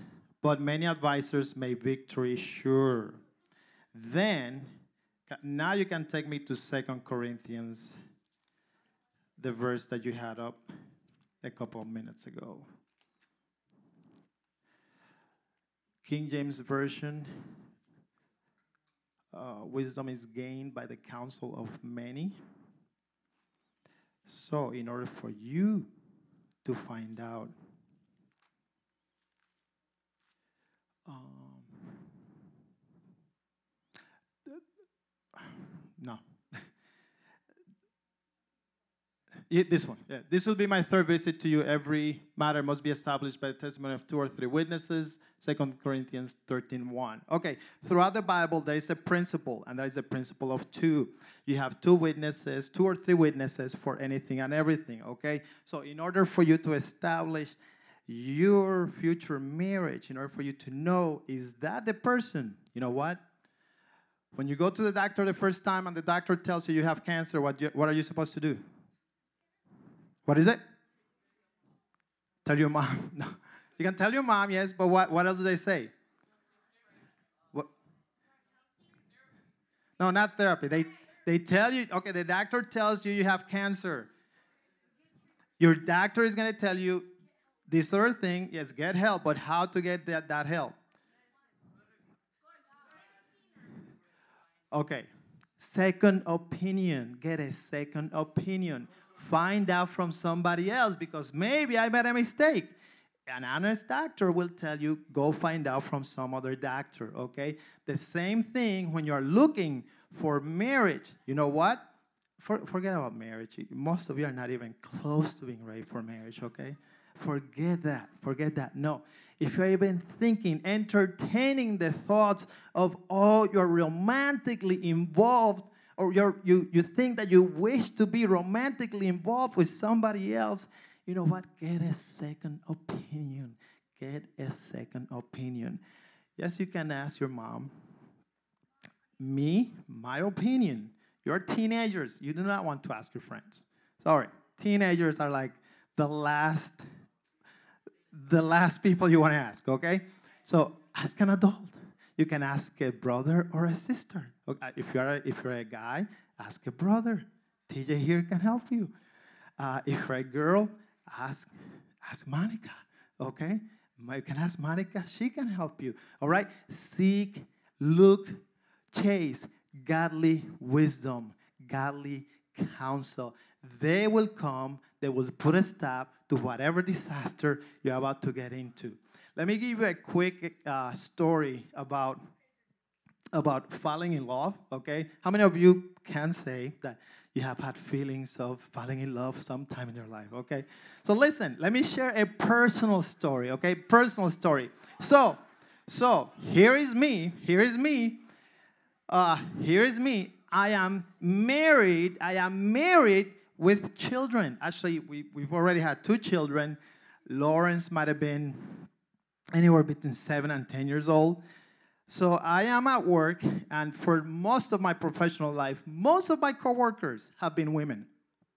but many advisors make victory sure. Then, now you can take me to Second Corinthians, the verse that you had up a couple of minutes ago. King James Version uh, wisdom is gained by the counsel of many. So, in order for you to find out, um, no. This one. Yeah. This will be my third visit to you. Every matter must be established by the testimony of two or three witnesses. 2 Corinthians 13 1. Okay. Throughout the Bible, there is a principle, and there is a principle of two. You have two witnesses, two or three witnesses for anything and everything. Okay. So, in order for you to establish your future marriage, in order for you to know, is that the person? You know what? When you go to the doctor the first time and the doctor tells you you have cancer, what, you, what are you supposed to do? What is it? Tell your mom. No. You can tell your mom, yes, but what, what else do they say? What? No, not therapy. They, they tell you, okay, the doctor tells you you have cancer. Your doctor is going to tell you this third thing, yes, get help, but how to get that, that help? Okay. Second opinion. Get a second opinion. Find out from somebody else because maybe I made a mistake. An honest doctor will tell you go find out from some other doctor, okay? The same thing when you're looking for marriage. You know what? For, forget about marriage. Most of you are not even close to being ready for marriage, okay? Forget that. Forget that. No. If you're even thinking, entertaining the thoughts of, oh, you're romantically involved, or you, you think that you wish to be romantically involved with somebody else, you know what? Get a second opinion. Get a second opinion. Yes, you can ask your mom. Me, my opinion. You're teenagers. You do not want to ask your friends. Sorry. Teenagers are like the last the last people you want to ask, okay? So ask an adult. You can ask a brother or a sister. If you're a, if you're a guy, ask a brother. TJ here can help you. Uh, if you're a girl, ask ask Monica. Okay, you can ask Monica. She can help you. All right. Seek, look, chase godly wisdom, godly counsel. They will come. They will put a stop to whatever disaster you're about to get into. Let me give you a quick uh, story about about falling in love. Okay, how many of you can say that you have had feelings of falling in love sometime in your life? Okay, so listen. Let me share a personal story. Okay, personal story. So, so here is me. Here is me. Uh, here is me. I am married. I am married with children. Actually, we, we've already had two children. Lawrence might have been anywhere between seven and 10 years old. So I am at work, and for most of my professional life, most of my coworkers have been women,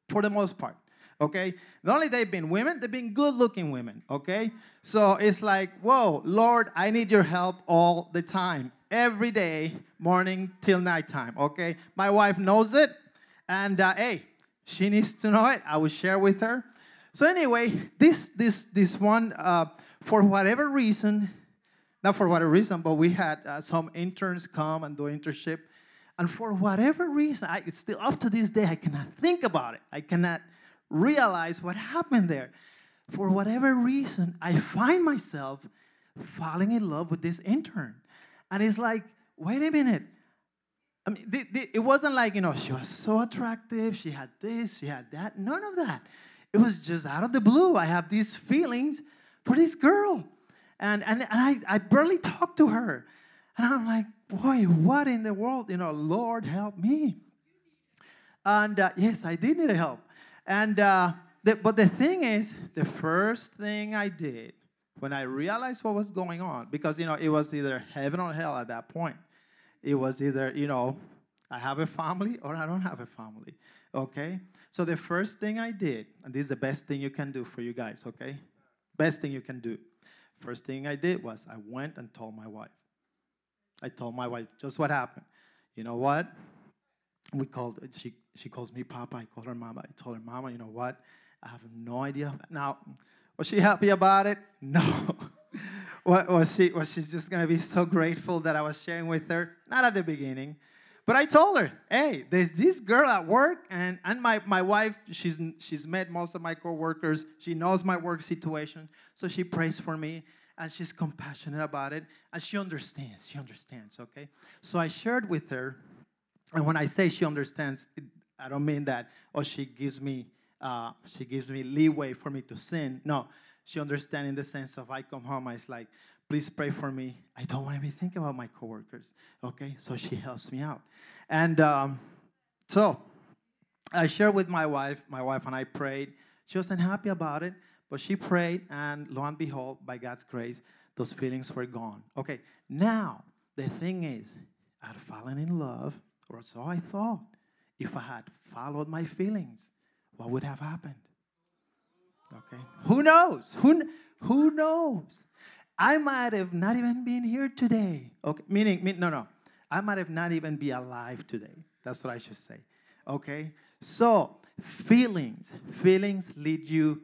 for the most part. Okay? Not only they've been women, they've been good looking women. Okay? So it's like, whoa, Lord, I need your help all the time. every day, morning till nighttime. Okay, my wife knows it, and uh, hey, she needs to know it. I will share with her. So anyway, this this this one, uh, for whatever reason, not for whatever reason, but we had uh, some interns come and do internship, and for whatever reason, I it's still up to this day, I cannot think about it. I cannot realize what happened there. For whatever reason, I find myself falling in love with this intern, and it's like, wait a minute. I mean, it wasn't like, you know, she was so attractive, she had this, she had that. None of that. It was just out of the blue. I have these feelings for this girl. And, and, and I, I barely talked to her. And I'm like, boy, what in the world? You know, Lord, help me. And uh, yes, I did need help. And, uh, the, but the thing is, the first thing I did when I realized what was going on, because, you know, it was either heaven or hell at that point. It was either, you know, I have a family or I don't have a family. Okay? So the first thing I did, and this is the best thing you can do for you guys, okay? Best thing you can do. First thing I did was I went and told my wife. I told my wife just what happened. You know what? We called she she calls me Papa. I call her Mama. I told her Mama, you know what? I have no idea. Now, was she happy about it? No. was she was she just gonna be so grateful that I was sharing with her? Not at the beginning. But I told her, hey, there's this girl at work, and, and my, my wife, she's, she's met most of my coworkers. She knows my work situation. So she prays for me, and she's compassionate about it, and she understands. She understands, okay? So I shared with her, and when I say she understands, I don't mean that, oh, she gives me uh, she gives me leeway for me to sin. No, she understands in the sense of I come home, it's like, please pray for me. I don't want to be thinking about my coworkers. Okay, so she helps me out. And um, so I shared with my wife, my wife and I prayed. She wasn't happy about it, but she prayed, and lo and behold, by God's grace, those feelings were gone. Okay, now the thing is, I'd fallen in love, or so I thought. If I had followed my feelings, what would have happened? Okay, who knows? Who, who knows? I might have not even been here today. Okay, meaning, mean, no, no. I might have not even be alive today. That's what I should say. Okay? So, feelings, feelings lead you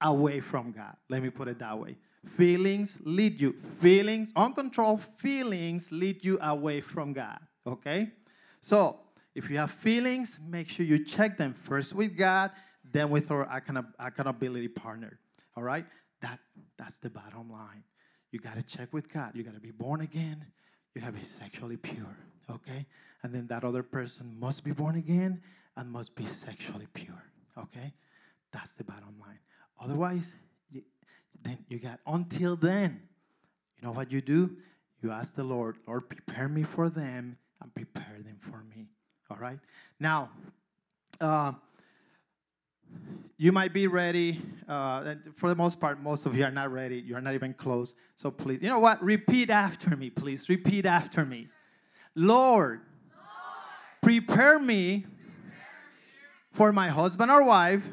away from God. Let me put it that way. Feelings lead you. Feelings, uncontrolled feelings lead you away from God. Okay? So, if you have feelings, make sure you check them first with God, then with our accountability partner. All right? That, that's the bottom line. You got to check with God. You got to be born again. You have to be sexually pure, okay? And then that other person must be born again and must be sexually pure, okay? That's the bottom line. Otherwise, you, then you got until then. You know what you do? You ask the Lord, Lord, prepare me for them and prepare them for me. All right? Now, uh, you might be ready. Uh, for the most part, most of you are not ready. You are not even close. So please, you know what? Repeat after me, please. Repeat after me. Lord, Lord prepare, me prepare me for my husband or wife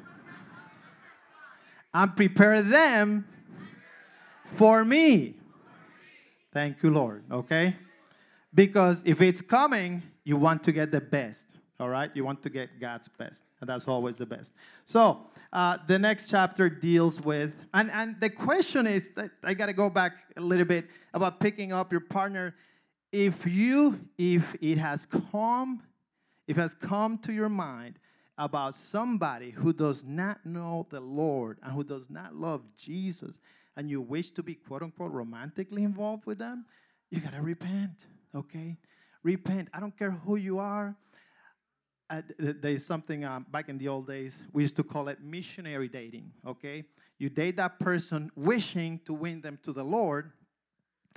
and prepare them for me. Thank you, Lord. Okay? Because if it's coming, you want to get the best. All right? You want to get God's best. And that's always the best. So, uh, the next chapter deals with, and, and the question is, I got to go back a little bit about picking up your partner. If you, if it has come, if it has come to your mind about somebody who does not know the Lord and who does not love Jesus, and you wish to be quote unquote romantically involved with them, you got to repent, okay? Repent. I don't care who you are uh, there's something um, back in the old days, we used to call it missionary dating, okay? You date that person wishing to win them to the Lord,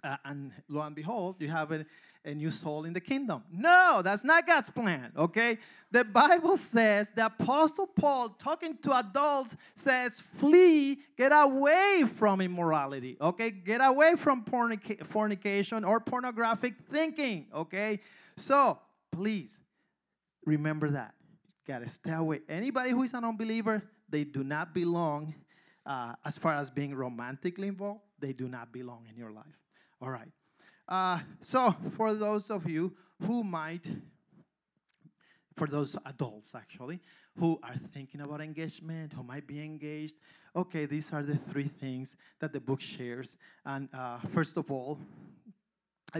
uh, and lo and behold, you have a, a new soul in the kingdom. No, that's not God's plan, okay? The Bible says, the Apostle Paul, talking to adults, says, flee, get away from immorality, okay? Get away from fornication or pornographic thinking, okay? So, please, remember that. You gotta stay away. Anybody who is an unbeliever, they do not belong uh, as far as being romantically involved, they do not belong in your life. All right. Uh, so, for those of you who might, for those adults actually, who are thinking about engagement, who might be engaged, okay, these are the three things that the book shares. And uh, first of all,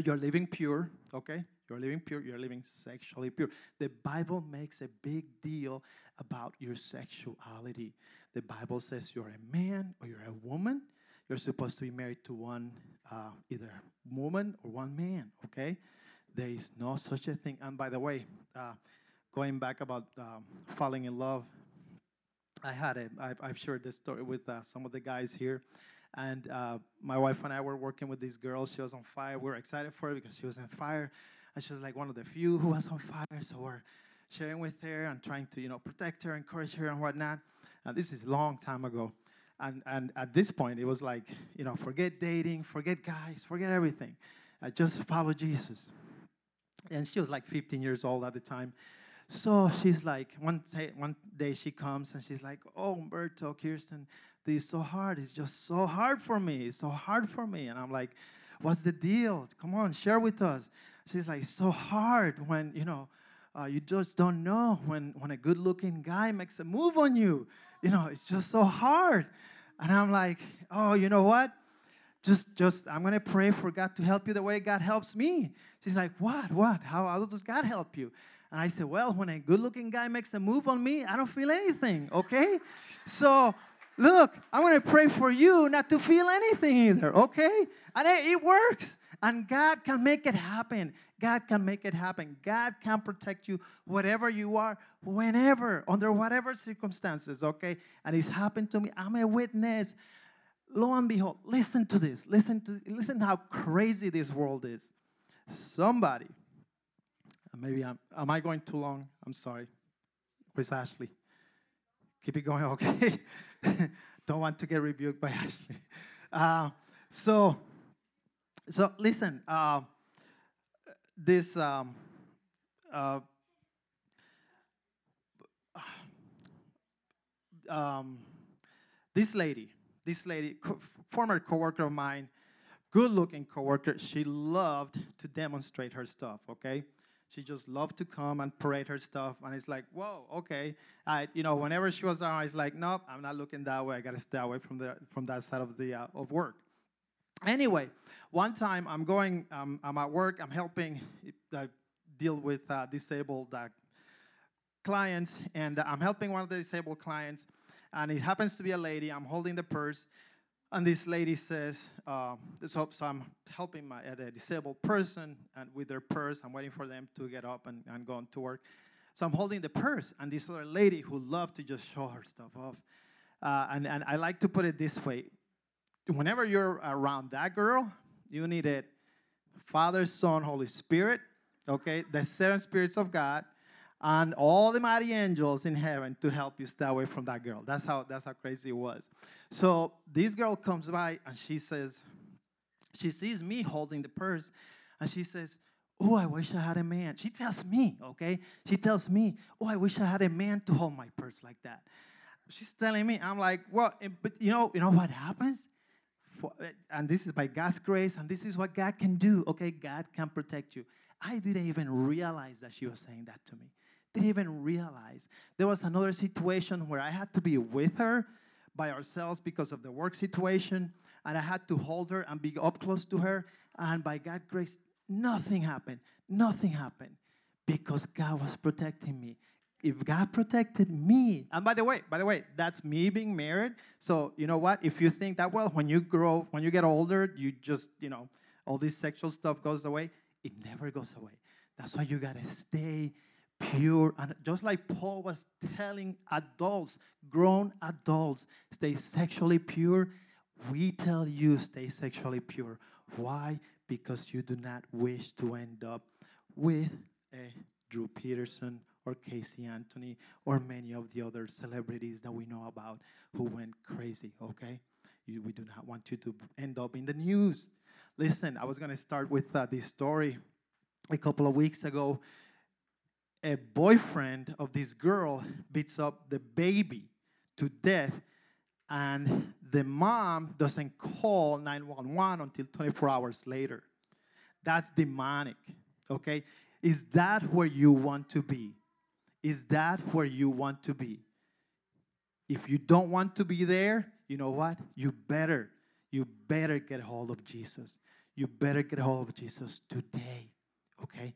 you're living pure, okay? You're living pure, you're living sexually pure. The Bible makes a big deal about your sexuality. The Bible says you're a man or you're a woman. You're supposed to be married to one, uh, either woman or one man, okay? There is no such a thing. And by the way, uh, going back about um, falling in love, I had a, I, I've shared this story with uh, some of the guys here. And uh, my wife and I were working with this girl. She was on fire. We were excited for her because she was on fire. And she was like one of the few who was on fire. So we're sharing with her and trying to, you know, protect her, encourage her, and whatnot. And this is a long time ago. And, and at this point, it was like, you know, forget dating, forget guys, forget everything. Uh, just follow Jesus. And she was like 15 years old at the time. So she's like, one day, one day she comes and she's like, Oh, Humberto, Kirsten, this is so hard. It's just so hard for me. It's so hard for me. And I'm like, What's the deal? Come on, share with us. She's like, So hard when, you know, uh, you just don't know when, when a good looking guy makes a move on you. You know, it's just so hard. And I'm like, Oh, you know what? just just i'm to pray for god to help you the way god helps me she's like what what how, how does god help you and i said well when a good looking guy makes a move on me i don't feel anything okay so look i'm to pray for you not to feel anything either okay and it, it works and god can make it happen god can make it happen god can protect you whatever you are whenever under whatever circumstances okay and it's happened to me i'm a witness lo and behold, listen to this. Listen to listen how crazy this world is. Somebody, maybe I'm am I going too long? I'm sorry. Where's Ashley? Keep it going, okay? Don't want to get rebuked by Ashley. Uh, so, so listen. Uh, this um, uh, um, this lady this lady, co- former coworker of mine, good looking coworker, she loved to demonstrate her stuff, okay? She just loved to come and parade her stuff. And it's like, whoa, okay. I, you know, whenever she was around, it's like, nope, I'm not looking that way. I got to stay away from, the, from that side of, the, uh, of work. Anyway, one time I'm going, um, I'm at work, I'm helping uh, deal with uh, disabled uh, clients, and I'm helping one of the disabled clients and it happens to be a lady. I'm holding the purse, and this lady says, uh, so, so, I'm helping my, uh, the disabled person and with their purse. I'm waiting for them to get up and, and go on to work. So I'm holding the purse, and this other lady who loved to just show her stuff off. Uh, and, and I like to put it this way whenever you're around that girl, you need it Father, Son, Holy Spirit, okay? The seven spirits of God and all the mighty angels in heaven to help you stay away from that girl. That's how that's how crazy it was. So this girl comes by and she says, she sees me holding the purse, and she says, Oh, I wish I had a man. She tells me, okay? She tells me, Oh, I wish I had a man to hold my purse like that. She's telling me, I'm like, well, eh, but you know, you know what happens? For, eh, and this is by God's grace, and this is what God can do. Okay, God can protect you. I didn't even realize that she was saying that to me didn't even realize. There was another situation where I had to be with her by ourselves because of the work situation, and I had to hold her and be up close to her. And by God's grace, nothing happened. Nothing happened because God was protecting me. If God protected me, and by the way, by the way, that's me being married. So you know what? If you think that well, when you grow, when you get older, you just you know all this sexual stuff goes away. It never goes away. That's why you gotta stay pure. And just like Paul was telling adults, grown adults, stay sexually pure, we tell you stay sexually pure. Why? Because you do not wish to end up with a Drew Peterson or Casey Anthony or many of the other celebrities that we know about who went crazy, okay? You, we do not want you to end up in the news. Listen, I was going to start with uh, this story a couple of weeks ago a boyfriend of this girl beats up the baby to death and the mom doesn't call 911 until 24 hours later That's demonic. Okay? Is that where you want to be? Is that where you want to be? If you don't want to be there, you know what? You better, you better get hold of Jesus. You better get hold of Jesus today, okay?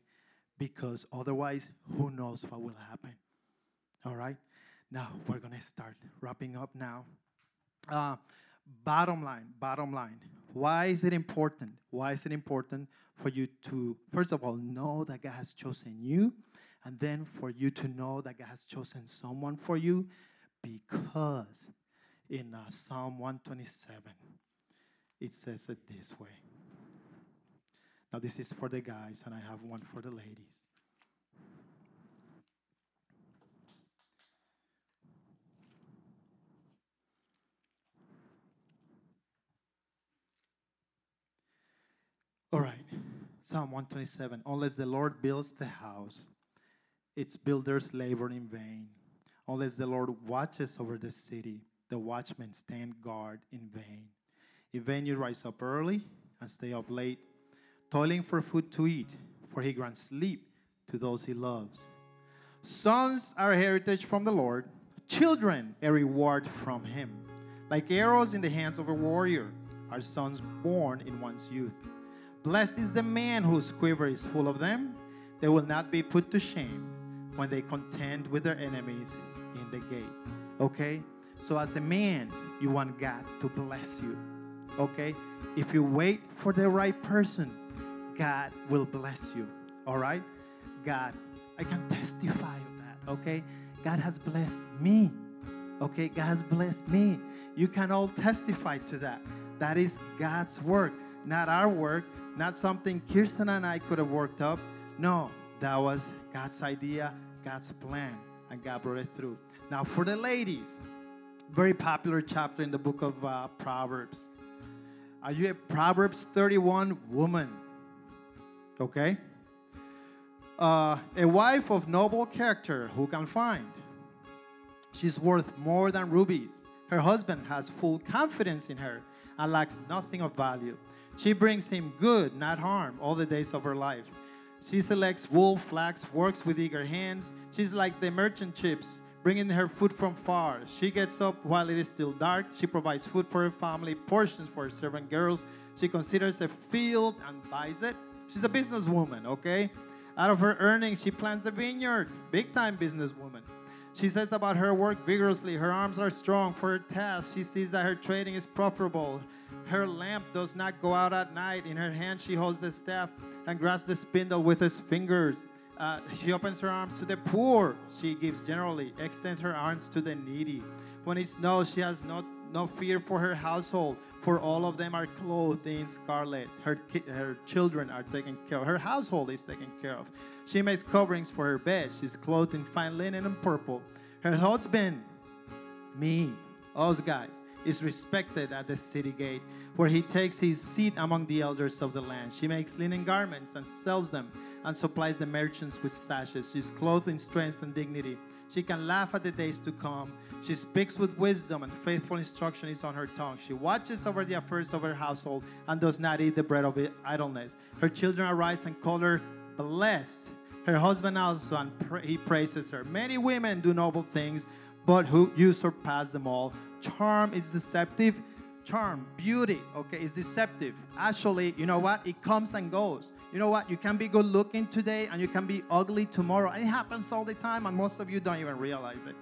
Because otherwise, who knows what will happen? All right? Now, we're to start wrapping up now. Uh, bottom line, bottom line. Why is it important? Why is it important for you to, first of all, know that God has chosen you, and then for you to know that God has chosen someone for you? Because in uh, Psalm 127, it says it this way. Now, this is for the guys, and I have one for the ladies. All right, Psalm 127. Unless the Lord builds the house, its builders labor in vain. Unless the Lord watches over the city, the watchmen stand guard in vain. In vain you rise up early and stay up late, toiling for food to eat, for he grants sleep to those he loves. Sons are a heritage from the Lord, children a reward from him. Like arrows in the hands of a warrior are sons born in one's youth. Blessed is the man whose quiver is full of them. They will not be put to shame when they contend with their enemies in the gate. Okay? So, as a man, you want God to bless you. Okay? If you wait for the right person, God will bless you. All right? God, I can testify of that. Okay? God has blessed me. Okay? God has blessed me. You can all testify to that. That is God's work, not our work, not something Kirsten and I could have worked up. No, that was God's idea, God's plan, and God brought it through. Now, for the ladies, very popular chapter in the book of uh, Proverbs. Are you a Proverbs 31 woman? Okay. Uh, a wife of noble character, who can find? She's worth more than rubies. Her husband has full confidence in her and lacks nothing of value. She brings him good, not harm, all the days of her life. She selects wool, flax, works with eager hands. She's like the merchant ships, bringing her food from far. She gets up while it is still dark. She provides food for her family, portions for her servant girls. She considers a field and buys it. She's a businesswoman, okay? Out of her earnings, she plants a vineyard. Big time businesswoman. She says about her work vigorously. Her arms are strong for her task. She sees that her trading is profitable. Her lamp does not go out at night. In her hand, she holds the staff and grasps the spindle with his fingers. Uh, she opens her arms to the poor. She gives generally, extends her arms to the needy. When it snows, she has no, no fear for her household, for all of them are clothed in scarlet. Her, her children are taken care of. Her household is taken care of. She makes coverings for her bed. She's clothed in fine linen and purple. Her husband, me, us guys, is respected at the city gate, where he takes his seat among the elders of the land. She makes linen garments and sells them, and supplies the merchants with sashes. She's clothed in strength and dignity. She can laugh at the days to come. She speaks with wisdom, and faithful instruction is on her tongue. She watches over the affairs of her household and does not eat the bread of idleness. Her children arise and call her blessed. Her husband also, and pra- he praises her. Many women do noble things, but who you surpass them all. Charm is deceptive. Charm, beauty, okay, is deceptive. Actually, you know what? It comes and goes. You know what? You can be good looking today and you can be ugly tomorrow. And it happens all the time, and most of you don't even realize it.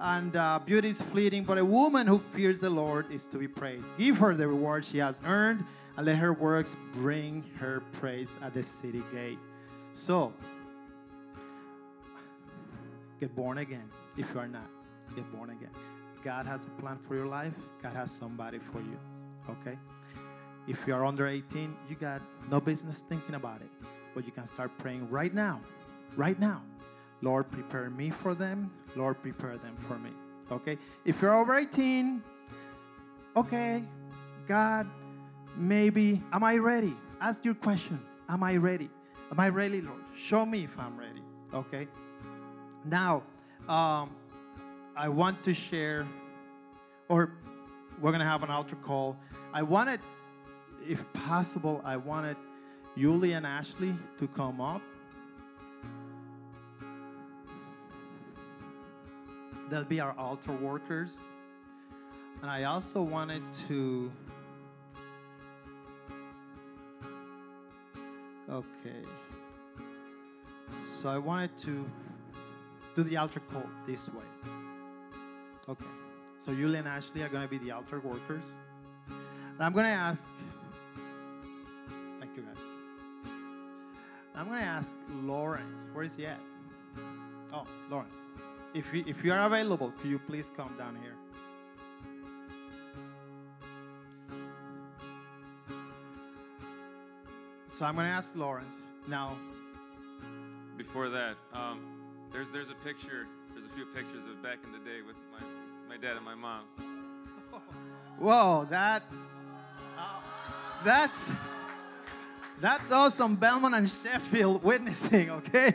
And uh, beauty is fleeting, but a woman who fears the Lord is to be praised. Give her the reward she has earned, and let her works bring her praise at the city gate. So, get born again if you are not. Get born again. God has a plan for your life. God has somebody for you. Okay? If you are under 18, you got no business thinking about it. But you can start praying right now. Right now. Lord, prepare me for them. Lord, prepare them for me. Okay? If you're over 18, okay, God, maybe, am I ready? Ask your question. Am I ready? Am I ready, Lord? Show me if I'm ready. Okay? Now, um, I want to share, or we're going to have an altar call. I wanted, if possible, I wanted Yuli and Ashley to come up. They'll be our altar workers. And I also wanted to. Okay. So I wanted to do the altar call this way. Okay. So Yuli and Ashley are going to be the altar workers. And I'm going to ask. Thank you, guys. I'm going to ask Lawrence. Where is he at? Oh, Lawrence. If you, if you are available, could you please come down here? So I'm going to ask Lawrence. Now, Before that, um, there's there's a picture. There's a few pictures of back in the day with my my dad and my mom. Whoa, that uh, that's that's awesome. Belmont and Sheffield witnessing, okay?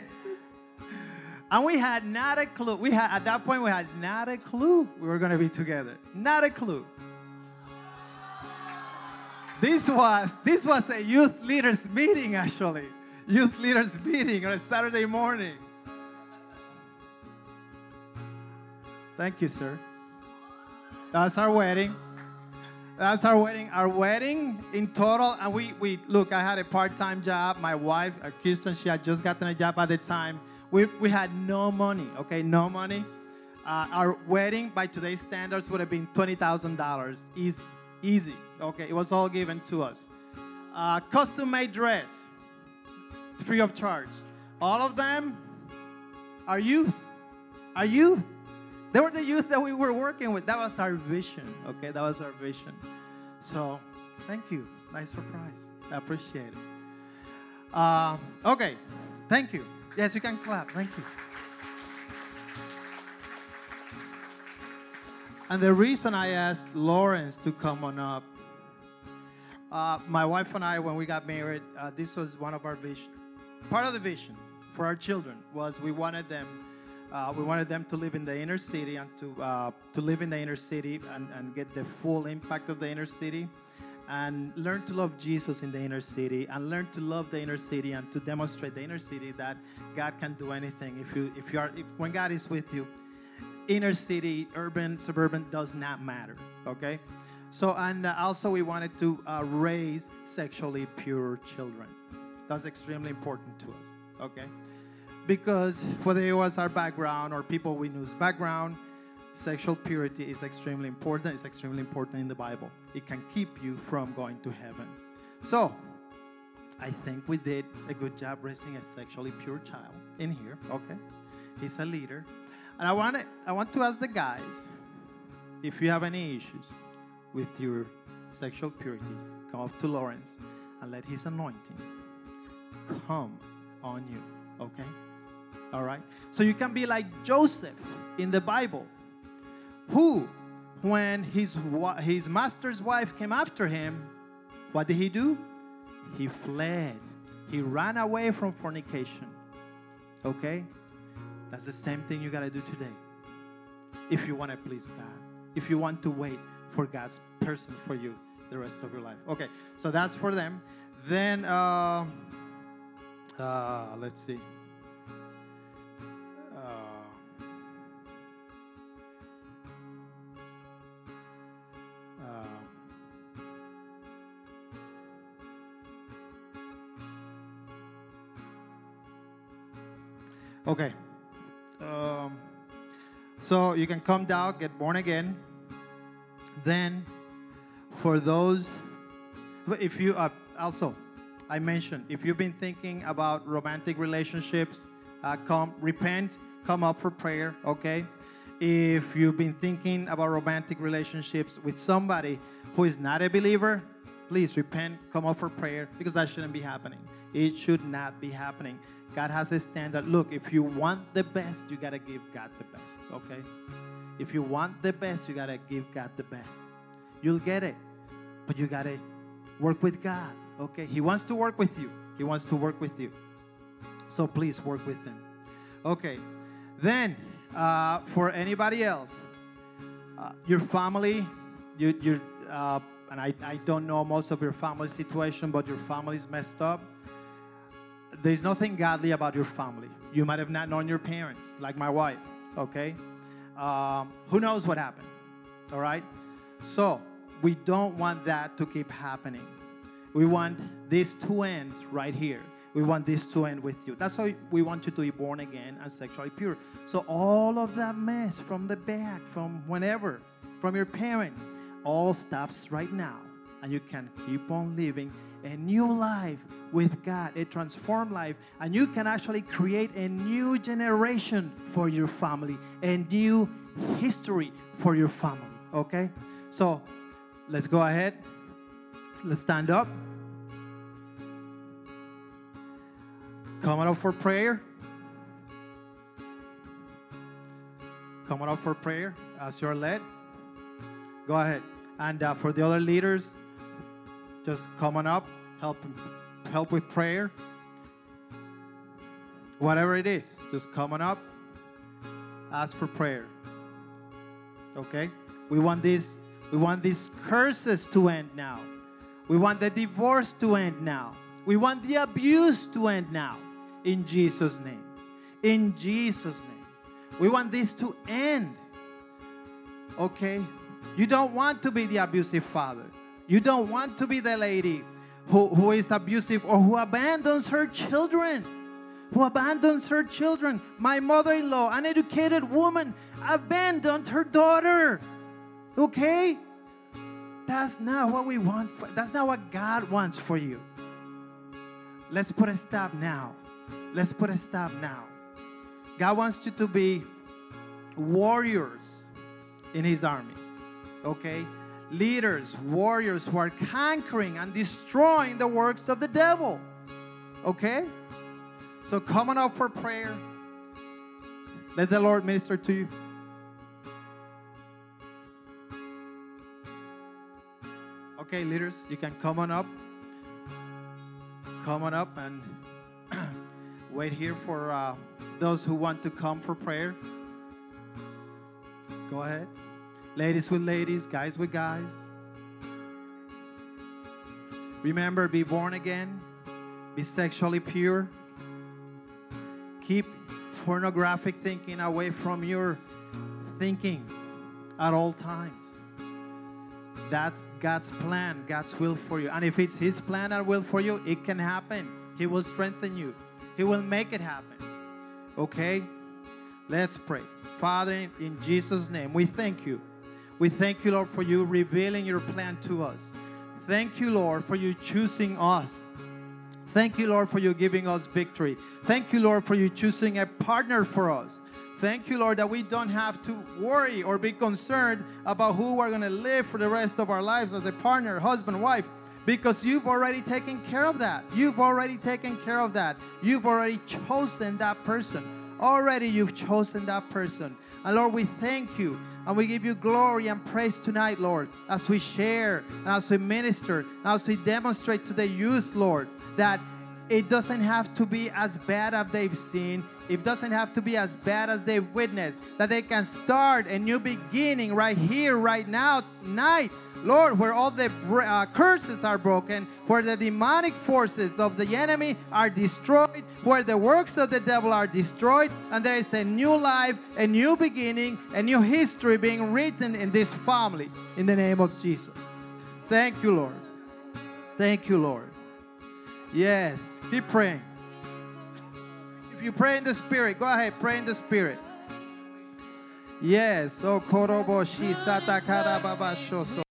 And we had not a clue. We had at that point we had not a clue we were gonna be together. Not a clue. This was this was a youth leaders meeting actually. Youth leaders meeting on a Saturday morning. Thank you, sir. That's our wedding. That's our wedding. Our wedding in total, and we we look. I had a part-time job. My wife, uh, Kirsten, she had just gotten a job at the time. We we had no money. Okay, no money. Uh, our wedding, by today's standards, would have been twenty thousand dollars. Easy, easy. Okay, it was all given to us. Uh, custom-made dress, free of charge. All of them are youth. Are youth. They were the youth that we were working with. That was our vision. Okay, that was our vision. So, thank you. Nice surprise. I appreciate it. Uh, okay, thank you. Yes, you can clap. Thank you. And the reason I asked Lawrence to come on up, uh, my wife and I, when we got married, uh, this was one of our vision. Part of the vision for our children was we wanted them uh, we wanted them to live in the inner city and to uh, to live in the inner city and, and get the full impact of the inner city and learn to love Jesus in the inner city and learn to love the inner city and to demonstrate the inner city that God can do anything if you if you are if, when God is with you. Inner city urban suburban does not matter okay? So and uh, also we wanted to uh, raise sexually pure children. That's extremely important to us okay because whether it was our background or people we knew's background, sexual purity is extremely important. It's extremely important in the Bible. It can keep you from going to heaven. So, I think we did a good job raising a sexually pure child in here. Okay, he's a leader, and I want to, I want to ask the guys if you have any issues with your sexual purity, come up to Lawrence and let his anointing come on you. Okay. All right. So you can be like Joseph in the Bible, who, when his, his master's wife came after him, what did he do? He fled. He ran away from fornication. Okay? That's the same thing you got to do today. If you want to please God, if you want to wait for God's person for you the rest of your life. Okay, so that's for them. Then, uh, uh, let's see. Okay. Um, so you can come down, get born again. Then, for those, if you uh, also, I mentioned, if you've been thinking about romantic relationships, uh, come repent, come up for prayer, okay? If you've been thinking about romantic relationships with somebody who is not a believer, please repent, come up for prayer because that shouldn't be happening. It should not be happening. God has a standard. Look, if you want the best, you got to give God the best, okay? If you want the best, you got to give God the best. You'll get it, but you got to work with God, okay? He wants to work with you. He wants to work with you. So please work with him. Okay. Then, uh, for anybody else, uh, your family, you, you, uh, and I, I don't know most of your family situation, but your family's messed up. There's nothing godly about your family. You might have not known your parents, like my wife, okay? Um, who knows what happened, all right? So, we don't want that to keep happening. We want this to end right here. We want this to end with you. That's why we want you to be born again and sexually pure. So, all of that mess from the back, from whenever, from your parents, all stops right now. And you can keep on living a new life with God, a transformed life. And you can actually create a new generation for your family, a new history for your family. Okay? So, let's go ahead. Let's stand up. Coming up for prayer. Coming up for prayer as you're led. Go ahead. And uh, for the other leaders, just coming up, help help with prayer. Whatever it is, just coming up, ask for prayer. Okay? We want this we want these curses to end now. We want the divorce to end now. We want the abuse to end now. In Jesus' name. In Jesus' name. We want this to end. Okay? You don't want to be the abusive father. You don't want to be the lady who, who is abusive or who abandons her children. Who abandons her children. My mother in law, an educated woman, abandoned her daughter. Okay? That's not what we want. For, that's not what God wants for you. Let's put a stop now. Let's put a stop now. God wants you to be warriors in His army. Okay? Leaders, warriors who are conquering and destroying the works of the devil. Okay? So, come on up for prayer. Let the Lord minister to you. Okay, leaders, you can come on up. Come on up and wait here for uh, those who want to come for prayer. Go ahead. Ladies with ladies, guys with guys. Remember, be born again, be sexually pure. Keep pornographic thinking away from your thinking at all times. That's God's plan, God's will for you. And if it's His plan and will for you, it can happen. He will strengthen you, He will make it happen. Okay? Let's pray. Father, in Jesus' name, we thank you. We thank you, Lord, for you revealing your plan to us. Thank you, Lord, for you choosing us. Thank you, Lord, for you giving us victory. Thank you, Lord, for you choosing a partner for us. Thank you, Lord, that we don't have to worry or be concerned about who we're going to live for the rest of our lives as a partner, husband, wife, because you've already taken care of that. You've already taken care of that. You've already chosen that person. Already you've chosen that person. And Lord, we thank you and we give you glory and praise tonight, Lord, as we share and as we minister and as we demonstrate to the youth, Lord, that it doesn't have to be as bad as they've seen. It doesn't have to be as bad as they've witnessed. That they can start a new beginning right here, right now, tonight. Lord, where all the uh, curses are broken, where the demonic forces of the enemy are destroyed, where the works of the devil are destroyed, and there is a new life, a new beginning, a new history being written in this family in the name of Jesus. Thank you, Lord. Thank you, Lord. Yes, keep praying. If you pray in the Spirit, go ahead, pray in the Spirit. Yes, oh korobo shi satakara baba shoso.